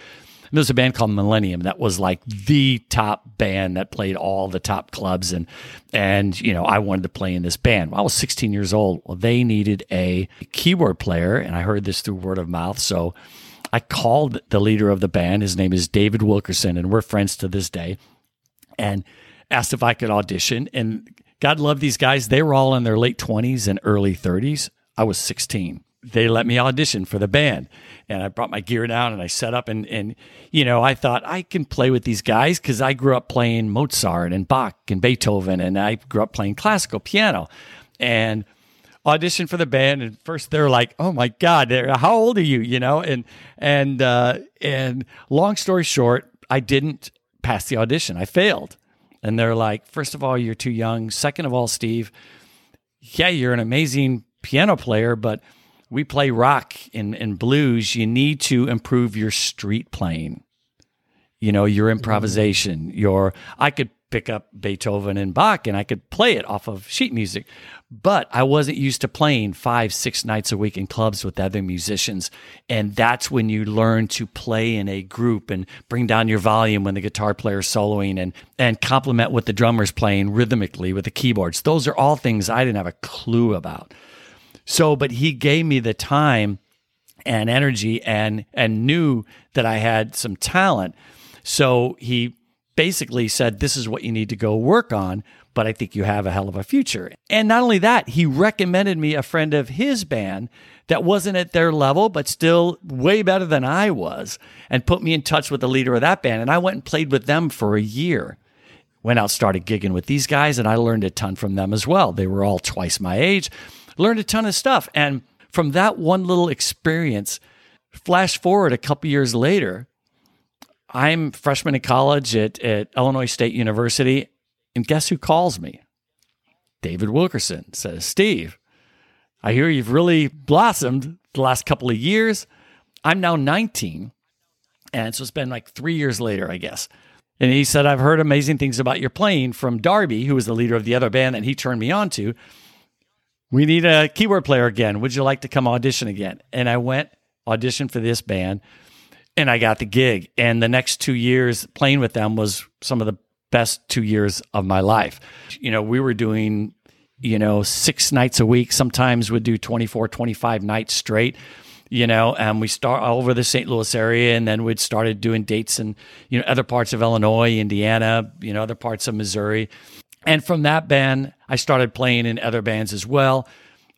And there was a band called Millennium that was like the top band that played all the top clubs and and you know I wanted to play in this band. Well, I was 16 years old. Well, they needed a keyboard player and I heard this through word of mouth. So I called the leader of the band. His name is David Wilkerson and we're friends to this day. And asked if I could audition and God love these guys. They were all in their late 20s and early 30s. I was 16 they let me audition for the band. And i brought my gear down and i set up and and you know i thought i can play with these guys because i grew up playing mozart and bach and beethoven and i grew up playing classical piano. And auditioned for the band and first they're like oh my god how old are you? You know and and uh and long story short i didn't pass the audition. I failed. And they're like first of all you're too young. Second of all steve yeah you're an amazing piano player but we play rock and, and blues, you need to improve your street playing. You know, your improvisation, your I could pick up Beethoven and Bach and I could play it off of sheet music. But I wasn't used to playing five, six nights a week in clubs with other musicians. And that's when you learn to play in a group and bring down your volume when the guitar player's soloing and, and complement what the drummer's playing rhythmically with the keyboards. Those are all things I didn't have a clue about. So, but he gave me the time and energy and and knew that I had some talent. So he basically said, This is what you need to go work on, but I think you have a hell of a future. And not only that, he recommended me a friend of his band that wasn't at their level, but still way better than I was, and put me in touch with the leader of that band. And I went and played with them for a year. Went out, started gigging with these guys, and I learned a ton from them as well. They were all twice my age, learned a ton of stuff. And from that one little experience, flash forward a couple years later, I'm freshman in college at, at Illinois State University, and guess who calls me? David Wilkerson says, Steve, I hear you've really blossomed the last couple of years. I'm now 19. And so it's been like three years later, I guess. And he said, I've heard amazing things about your playing from Darby, who was the leader of the other band that he turned me on to. We need a keyboard player again. Would you like to come audition again? And I went, audition for this band and I got the gig. And the next two years playing with them was some of the best two years of my life. You know, we were doing, you know, six nights a week. Sometimes we'd do 24, 25 nights straight, you know, and we start all over the St. Louis area. And then we'd started doing dates in, you know, other parts of Illinois, Indiana, you know, other parts of Missouri. And from that band, I started playing in other bands as well.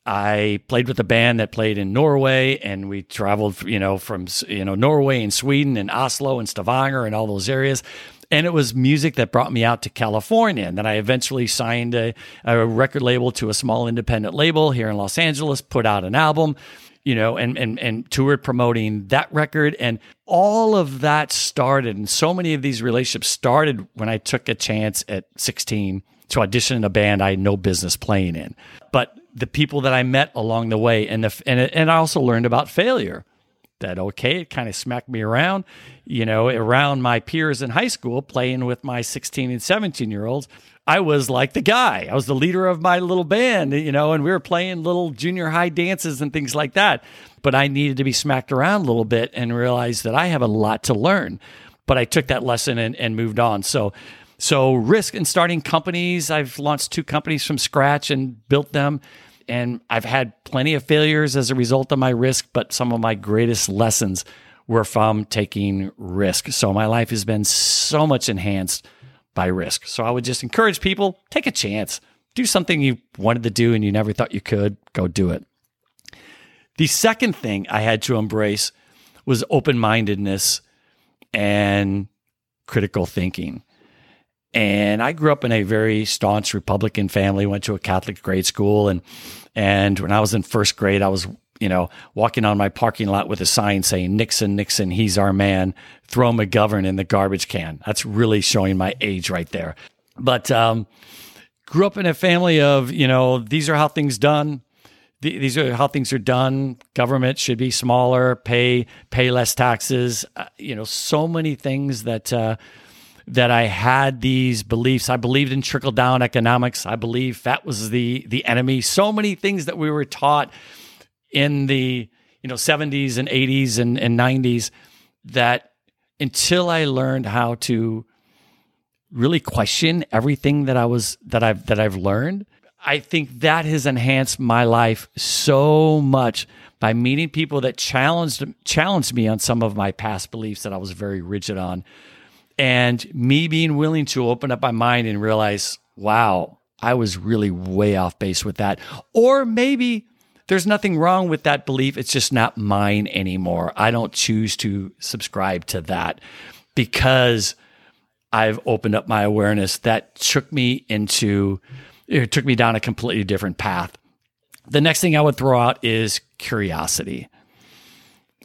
I played with a band that played in Norway, and we traveled, you know, from you know Norway and Sweden and Oslo and Stavanger and all those areas. And it was music that brought me out to California. And then I eventually signed a, a record label to a small independent label here in Los Angeles, put out an album, you know, and and and toured promoting that record. And all of that started, and so many of these relationships started when I took a chance at 16 to audition in a band I had no business playing in. But the people that I met along the way, and the and and I also learned about failure. That okay, it kind of smacked me around, you know, around my peers in high school, playing with my 16 and 17 year olds. I was like the guy. I was the leader of my little band, you know, and we were playing little junior high dances and things like that. But I needed to be smacked around a little bit and realize that I have a lot to learn. But I took that lesson and, and moved on. So so, risk in starting companies. I've launched two companies from scratch and built them. And I've had plenty of failures as a result of my risk, but some of my greatest lessons were from taking risk. So, my life has been so much enhanced by risk. So, I would just encourage people take a chance, do something you wanted to do and you never thought you could, go do it. The second thing I had to embrace was open mindedness and critical thinking. And I grew up in a very staunch Republican family, went to a Catholic grade school. And, and when I was in first grade, I was, you know, walking on my parking lot with a sign saying, Nixon, Nixon, he's our man. Throw McGovern in the garbage can. That's really showing my age right there. But, um, grew up in a family of, you know, these are how things done. These are how things are done. Government should be smaller, pay pay less taxes. Uh, you know, so many things that uh, that I had these beliefs. I believed in trickle down economics. I believe fat was the the enemy. So many things that we were taught in the you know 70s and 80s and, and 90s that until I learned how to really question everything that I was that I've that I've learned, I think that has enhanced my life so much by meeting people that challenged challenged me on some of my past beliefs that I was very rigid on and me being willing to open up my mind and realize, wow, I was really way off base with that. Or maybe there's nothing wrong with that belief. It's just not mine anymore. I don't choose to subscribe to that because I've opened up my awareness that took me into, it took me down a completely different path. The next thing I would throw out is curiosity.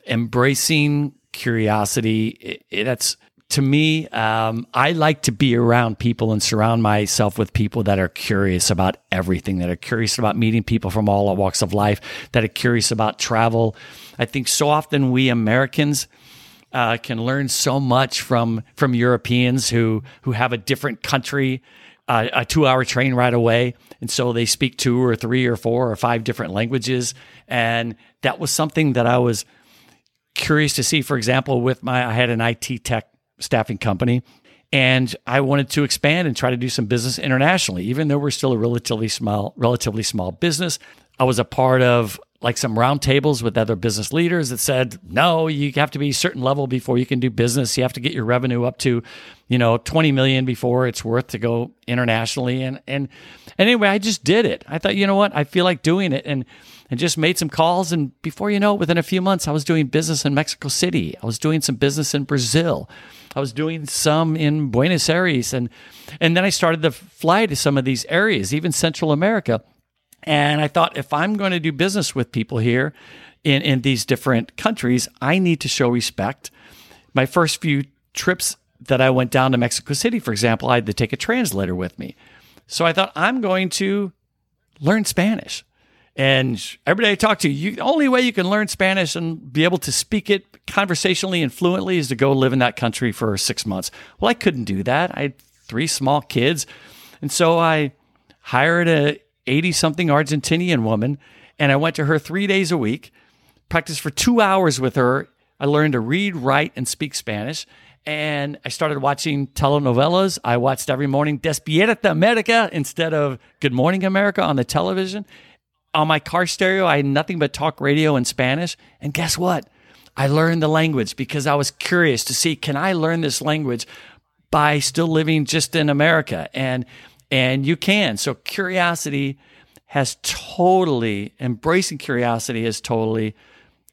Embracing curiosity, it, it, that's, to me, um, I like to be around people and surround myself with people that are curious about everything, that are curious about meeting people from all walks of life, that are curious about travel. I think so often we Americans, uh, can learn so much from from Europeans who who have a different country, uh, a two hour train ride away, and so they speak two or three or four or five different languages, and that was something that I was curious to see. For example, with my I had an IT tech staffing company. And I wanted to expand and try to do some business internationally, even though we're still a relatively small, relatively small business. I was a part of like some roundtables with other business leaders that said, no, you have to be a certain level before you can do business. You have to get your revenue up to, you know, 20 million before it's worth to go internationally. And, and, and anyway, I just did it. I thought, you know what? I feel like doing it and, and just made some calls. And before you know, it, within a few months, I was doing business in Mexico City. I was doing some business in Brazil. I was doing some in Buenos Aires. And, and then I started to fly to some of these areas, even Central America and I thought, if I'm going to do business with people here in, in these different countries, I need to show respect. My first few trips that I went down to Mexico City, for example, I had to take a translator with me. So I thought, I'm going to learn Spanish. And every day I talk to, you, the only way you can learn Spanish and be able to speak it conversationally and fluently is to go live in that country for six months. Well, I couldn't do that. I had three small kids. And so I hired a 80 something Argentinian woman. And I went to her three days a week, practiced for two hours with her. I learned to read, write, and speak Spanish. And I started watching telenovelas. I watched every morning Despierta America instead of Good Morning America on the television. On my car stereo, I had nothing but talk radio in Spanish. And guess what? I learned the language because I was curious to see can I learn this language by still living just in America? And and you can. So curiosity has totally embracing curiosity has totally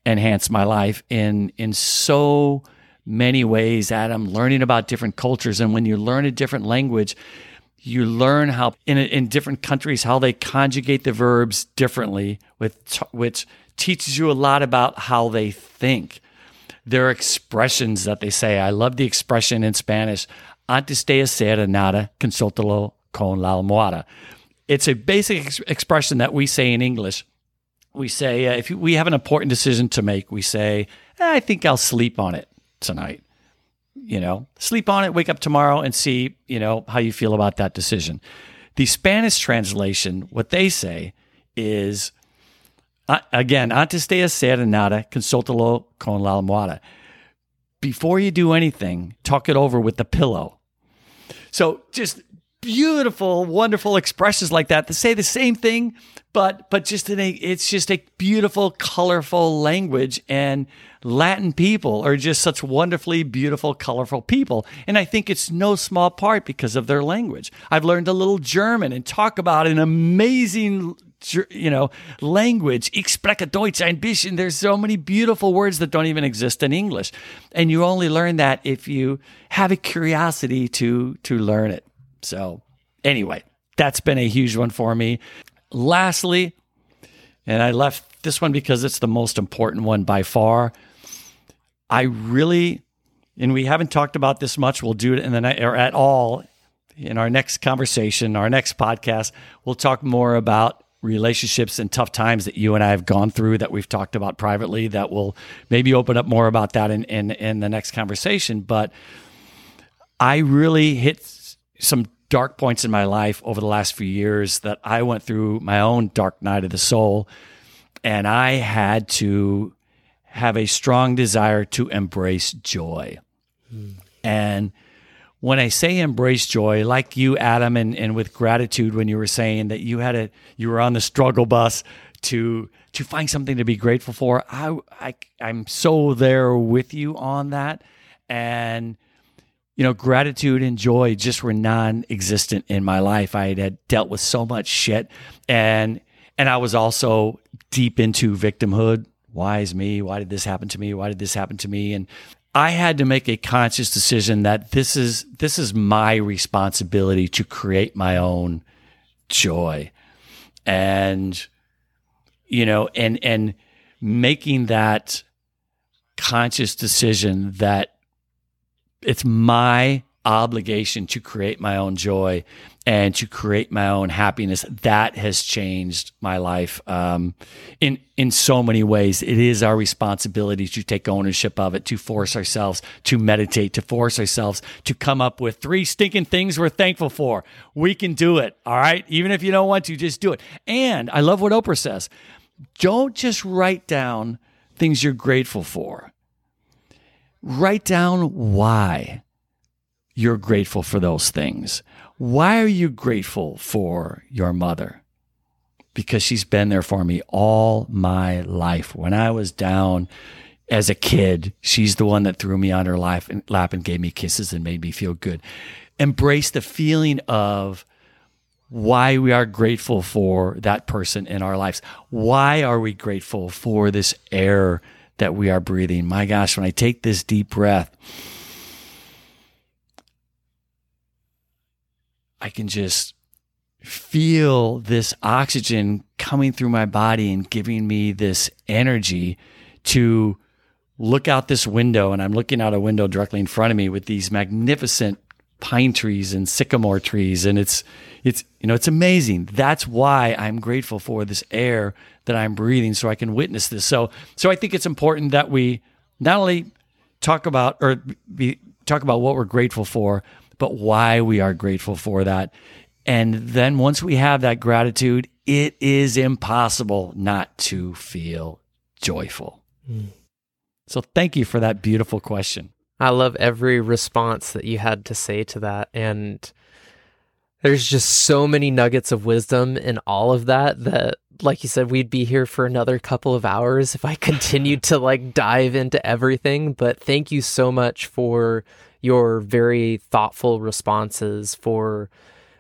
enhanced my life in in so many ways adam learning about different cultures and when you learn a different language you learn how in in different countries how they conjugate the verbs differently with which teaches you a lot about how they think their expressions that they say i love the expression in spanish antes de hacer nada consúltalo con la almohada. It's a basic ex- expression that we say in English. We say, uh, if we have an important decision to make, we say, eh, I think I'll sleep on it tonight. You know, sleep on it, wake up tomorrow and see, you know, how you feel about that decision. The Spanish translation, what they say is, again, antes de hacer nada, consúltalo con la almohada. Before you do anything, talk it over with the pillow. So just beautiful, wonderful expressions like that that say the same thing, but but just in a it's just a beautiful, colorful language and Latin people are just such wonderfully beautiful, colorful people. And I think it's no small part because of their language. I've learned a little German and talk about an amazing you know, language. Ich spreche Deutsch ein bisschen. There's so many beautiful words that don't even exist in English. And you only learn that if you have a curiosity to to learn it. So, anyway, that's been a huge one for me. Lastly, and I left this one because it's the most important one by far. I really, and we haven't talked about this much. We'll do it in the night or at all in our next conversation, our next podcast. We'll talk more about relationships and tough times that you and I have gone through that we've talked about privately that will maybe open up more about that in, in, in the next conversation. But I really hit some dark points in my life over the last few years that I went through my own dark night of the soul. And I had to have a strong desire to embrace joy. Mm. And when I say embrace joy, like you, Adam, and, and with gratitude, when you were saying that you had a you were on the struggle bus to to find something to be grateful for, I, I I'm so there with you on that. And you know, gratitude and joy just were non-existent in my life. I had dealt with so much shit, and and I was also deep into victimhood. Why is me? Why did this happen to me? Why did this happen to me? And I had to make a conscious decision that this is this is my responsibility to create my own joy, and you know, and and making that conscious decision that it's my obligation to create my own joy and to create my own happiness. That has changed my life um, in in so many ways. It is our responsibility to take ownership of it, to force ourselves to meditate, to force ourselves to come up with three stinking things we're thankful for. We can do it. All right, even if you don't want to, just do it. And I love what Oprah says. Don't just write down things you're grateful for. Write down why you're grateful for those things. Why are you grateful for your mother? Because she's been there for me all my life. When I was down as a kid, she's the one that threw me on her lap and gave me kisses and made me feel good. Embrace the feeling of why we are grateful for that person in our lives. Why are we grateful for this air that we are breathing? My gosh, when I take this deep breath, I can just feel this oxygen coming through my body and giving me this energy to look out this window. And I'm looking out a window directly in front of me with these magnificent pine trees and sycamore trees. And it's, it's, you know, it's amazing. That's why I'm grateful for this air that I'm breathing so I can witness this. So, so I think it's important that we not only talk about or be, talk about what we're grateful for, but why we are grateful for that. And then once we have that gratitude, it is impossible not to feel joyful. Mm. So thank you for that beautiful question. I love every response that you had to say to that. And there's just so many nuggets of wisdom in all of that that like you said we'd be here for another couple of hours if i continued to like dive into everything but thank you so much for your very thoughtful responses, for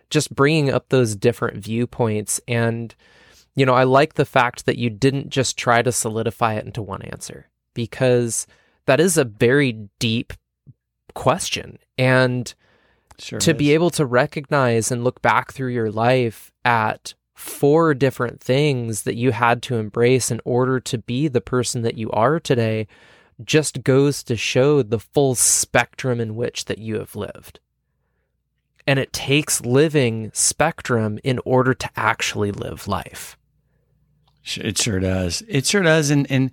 just bringing up those different viewpoints. And, you know, I like the fact that you didn't just try to solidify it into one answer because that is a very deep question. And sure to is. be able to recognize and look back through your life at four different things that you had to embrace in order to be the person that you are today just goes to show the full spectrum in which that you have lived. And it takes living spectrum in order to actually live life. It sure does. It sure does. And, and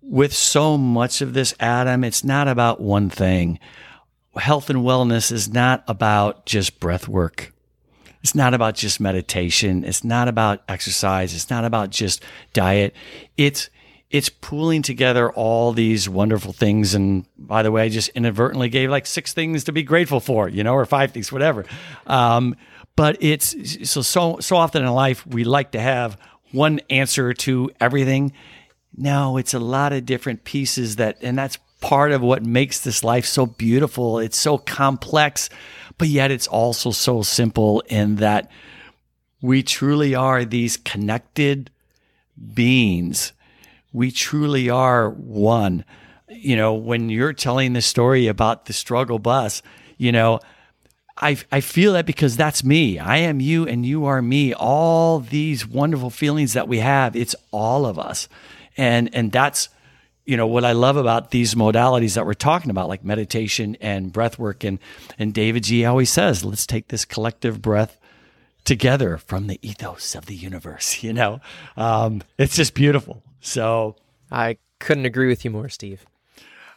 with so much of this, Adam, it's not about one thing. Health and wellness is not about just breath work. It's not about just meditation. It's not about exercise. It's not about just diet. It's it's pooling together all these wonderful things. And by the way, I just inadvertently gave like six things to be grateful for, you know, or five things, whatever. Um, but it's so so so often in life we like to have one answer to everything. No, it's a lot of different pieces that, and that's part of what makes this life so beautiful. It's so complex, but yet it's also so simple in that we truly are these connected beings we truly are one. You know, when you're telling the story about the struggle bus, you know, I, I feel that because that's me. I am you and you are me. All these wonderful feelings that we have, it's all of us. And and that's you know what I love about these modalities that we're talking about, like meditation and breath work. And and davidji always says, let's take this collective breath together from the ethos of the universe. You know, um, it's just beautiful. So I couldn't agree with you more, Steve.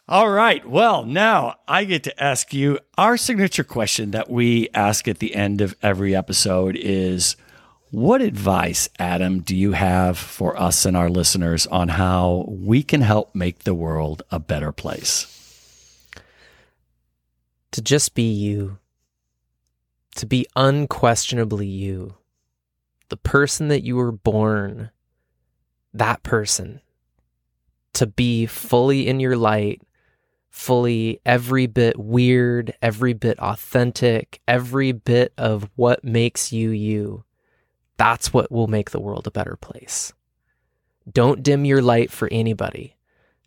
All right. Well, now I get to ask you our signature question that we ask at the end of every episode is what advice, Adam, do you have for us and our listeners on how we can help make the world a better place? To just be you, to be unquestionably you, the person that you were born that person to be fully in your light, fully every bit weird, every bit authentic, every bit of what makes you you. That's what will make the world a better place. Don't dim your light for anybody.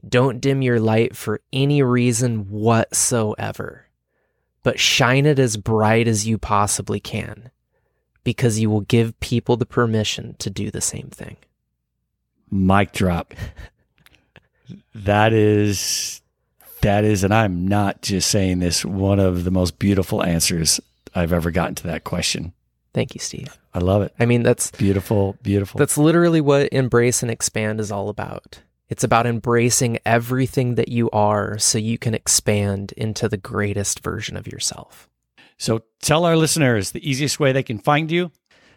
Don't dim your light for any reason whatsoever, but shine it as bright as you possibly can because you will give people the permission to do the same thing. Mic drop. that is That is, and I'm not just saying this, one of the most beautiful answers I've ever gotten to that question. Thank you, Steve. I love it. I mean, that's Beautiful, beautiful. That's literally what embrace and expand is all about. It's about embracing everything that you are so you can expand into the greatest version of yourself. so tell our listeners the easiest way they can find you.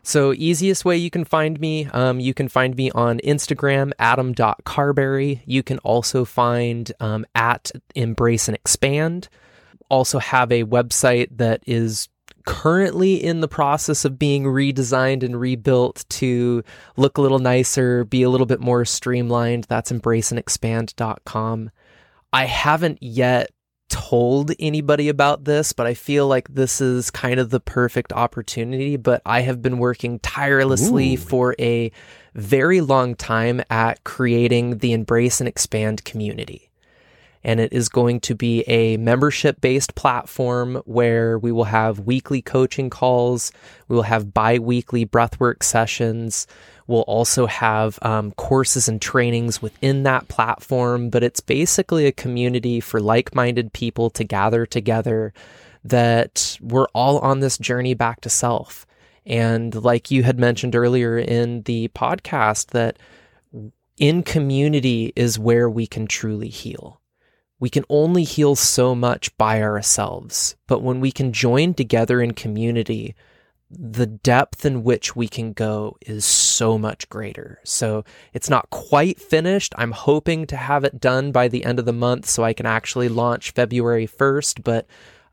So, easiest way you can find me, um, you can find me on Instagram, adam.carberry. You can also find um, at Embrace and Expand. Also, have a website that is currently in the process of being redesigned and rebuilt to look a little nicer, be a little bit more streamlined. That's embraceandexpand.com. I haven't yet told anybody about this, but I feel like this is kind of the perfect opportunity. But I have been working tirelessly Ooh. for a very long time at creating the Embrace and Expand community. And it is going to be a membership based platform where we will have weekly coaching calls. We will have bi weekly breathwork sessions. We'll also have um, courses and trainings within that platform, but it's basically a community for like minded people to gather together that we're all on this journey back to self. And like you had mentioned earlier in the podcast, that in community is where we can truly heal. We can only heal so much by ourselves, but when we can join together in community, the depth in which we can go is so much greater. So it's not quite finished. I'm hoping to have it done by the end of the month so I can actually launch February 1st, but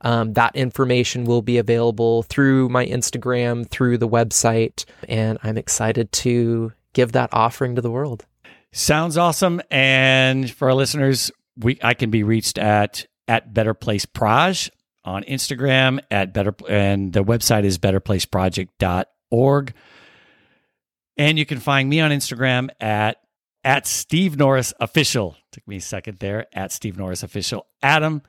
um, that information will be available through my Instagram, through the website, and I'm excited to give that offering to the world. Sounds awesome. And for our listeners, we I can be reached at at Better Place Proj on Instagram at better and the website is betterplaceproject.org. And you can find me on Instagram at at Steve Norris Official. Took me a second there at Steve Norris Official. Adam,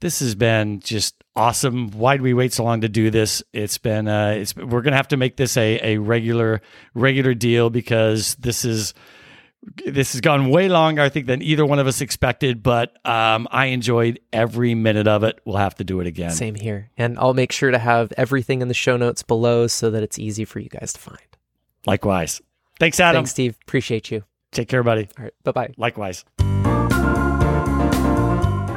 this has been just awesome. Why did we wait so long to do this? It's been uh, it's we're gonna have to make this a a regular regular deal because this is this has gone way longer, I think, than either one of us expected. But um, I enjoyed every minute of it. We'll have to do it again. Same here. And I'll make sure to have everything in the show notes below so that it's easy for you guys to find. Likewise. Thanks, Adam. Thanks, Steve. Appreciate you. Take care, buddy. All right. Bye bye. Likewise.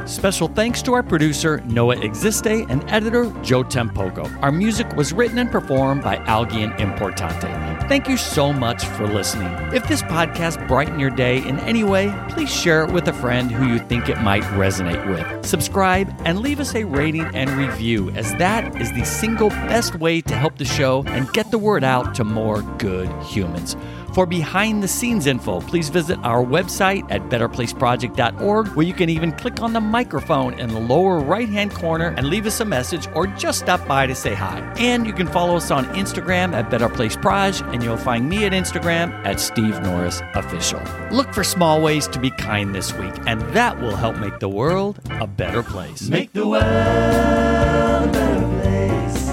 Special thanks to our producer, Noah Existe, and editor, Joe Tempoco. Our music was written and performed by Algian Importante. Thank you so much for listening. If this podcast brightened your day in any way, please share it with a friend who you think it might resonate with. Subscribe and leave us a rating and review, as that is the single best way to help the show and get the word out to more good humans. For behind the scenes info, please visit our website at betterplaceproject.org, where you can even click on the microphone in the lower right hand corner and leave us a message or just stop by to say hi. And you can follow us on Instagram at betterplaceproj, and and you'll find me at Instagram at Steve Norris Official. Look for small ways to be kind this week, and that will help make the world a better place. Make the world a better place.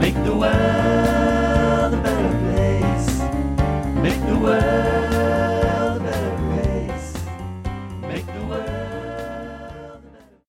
Make the world a better place. Make the world.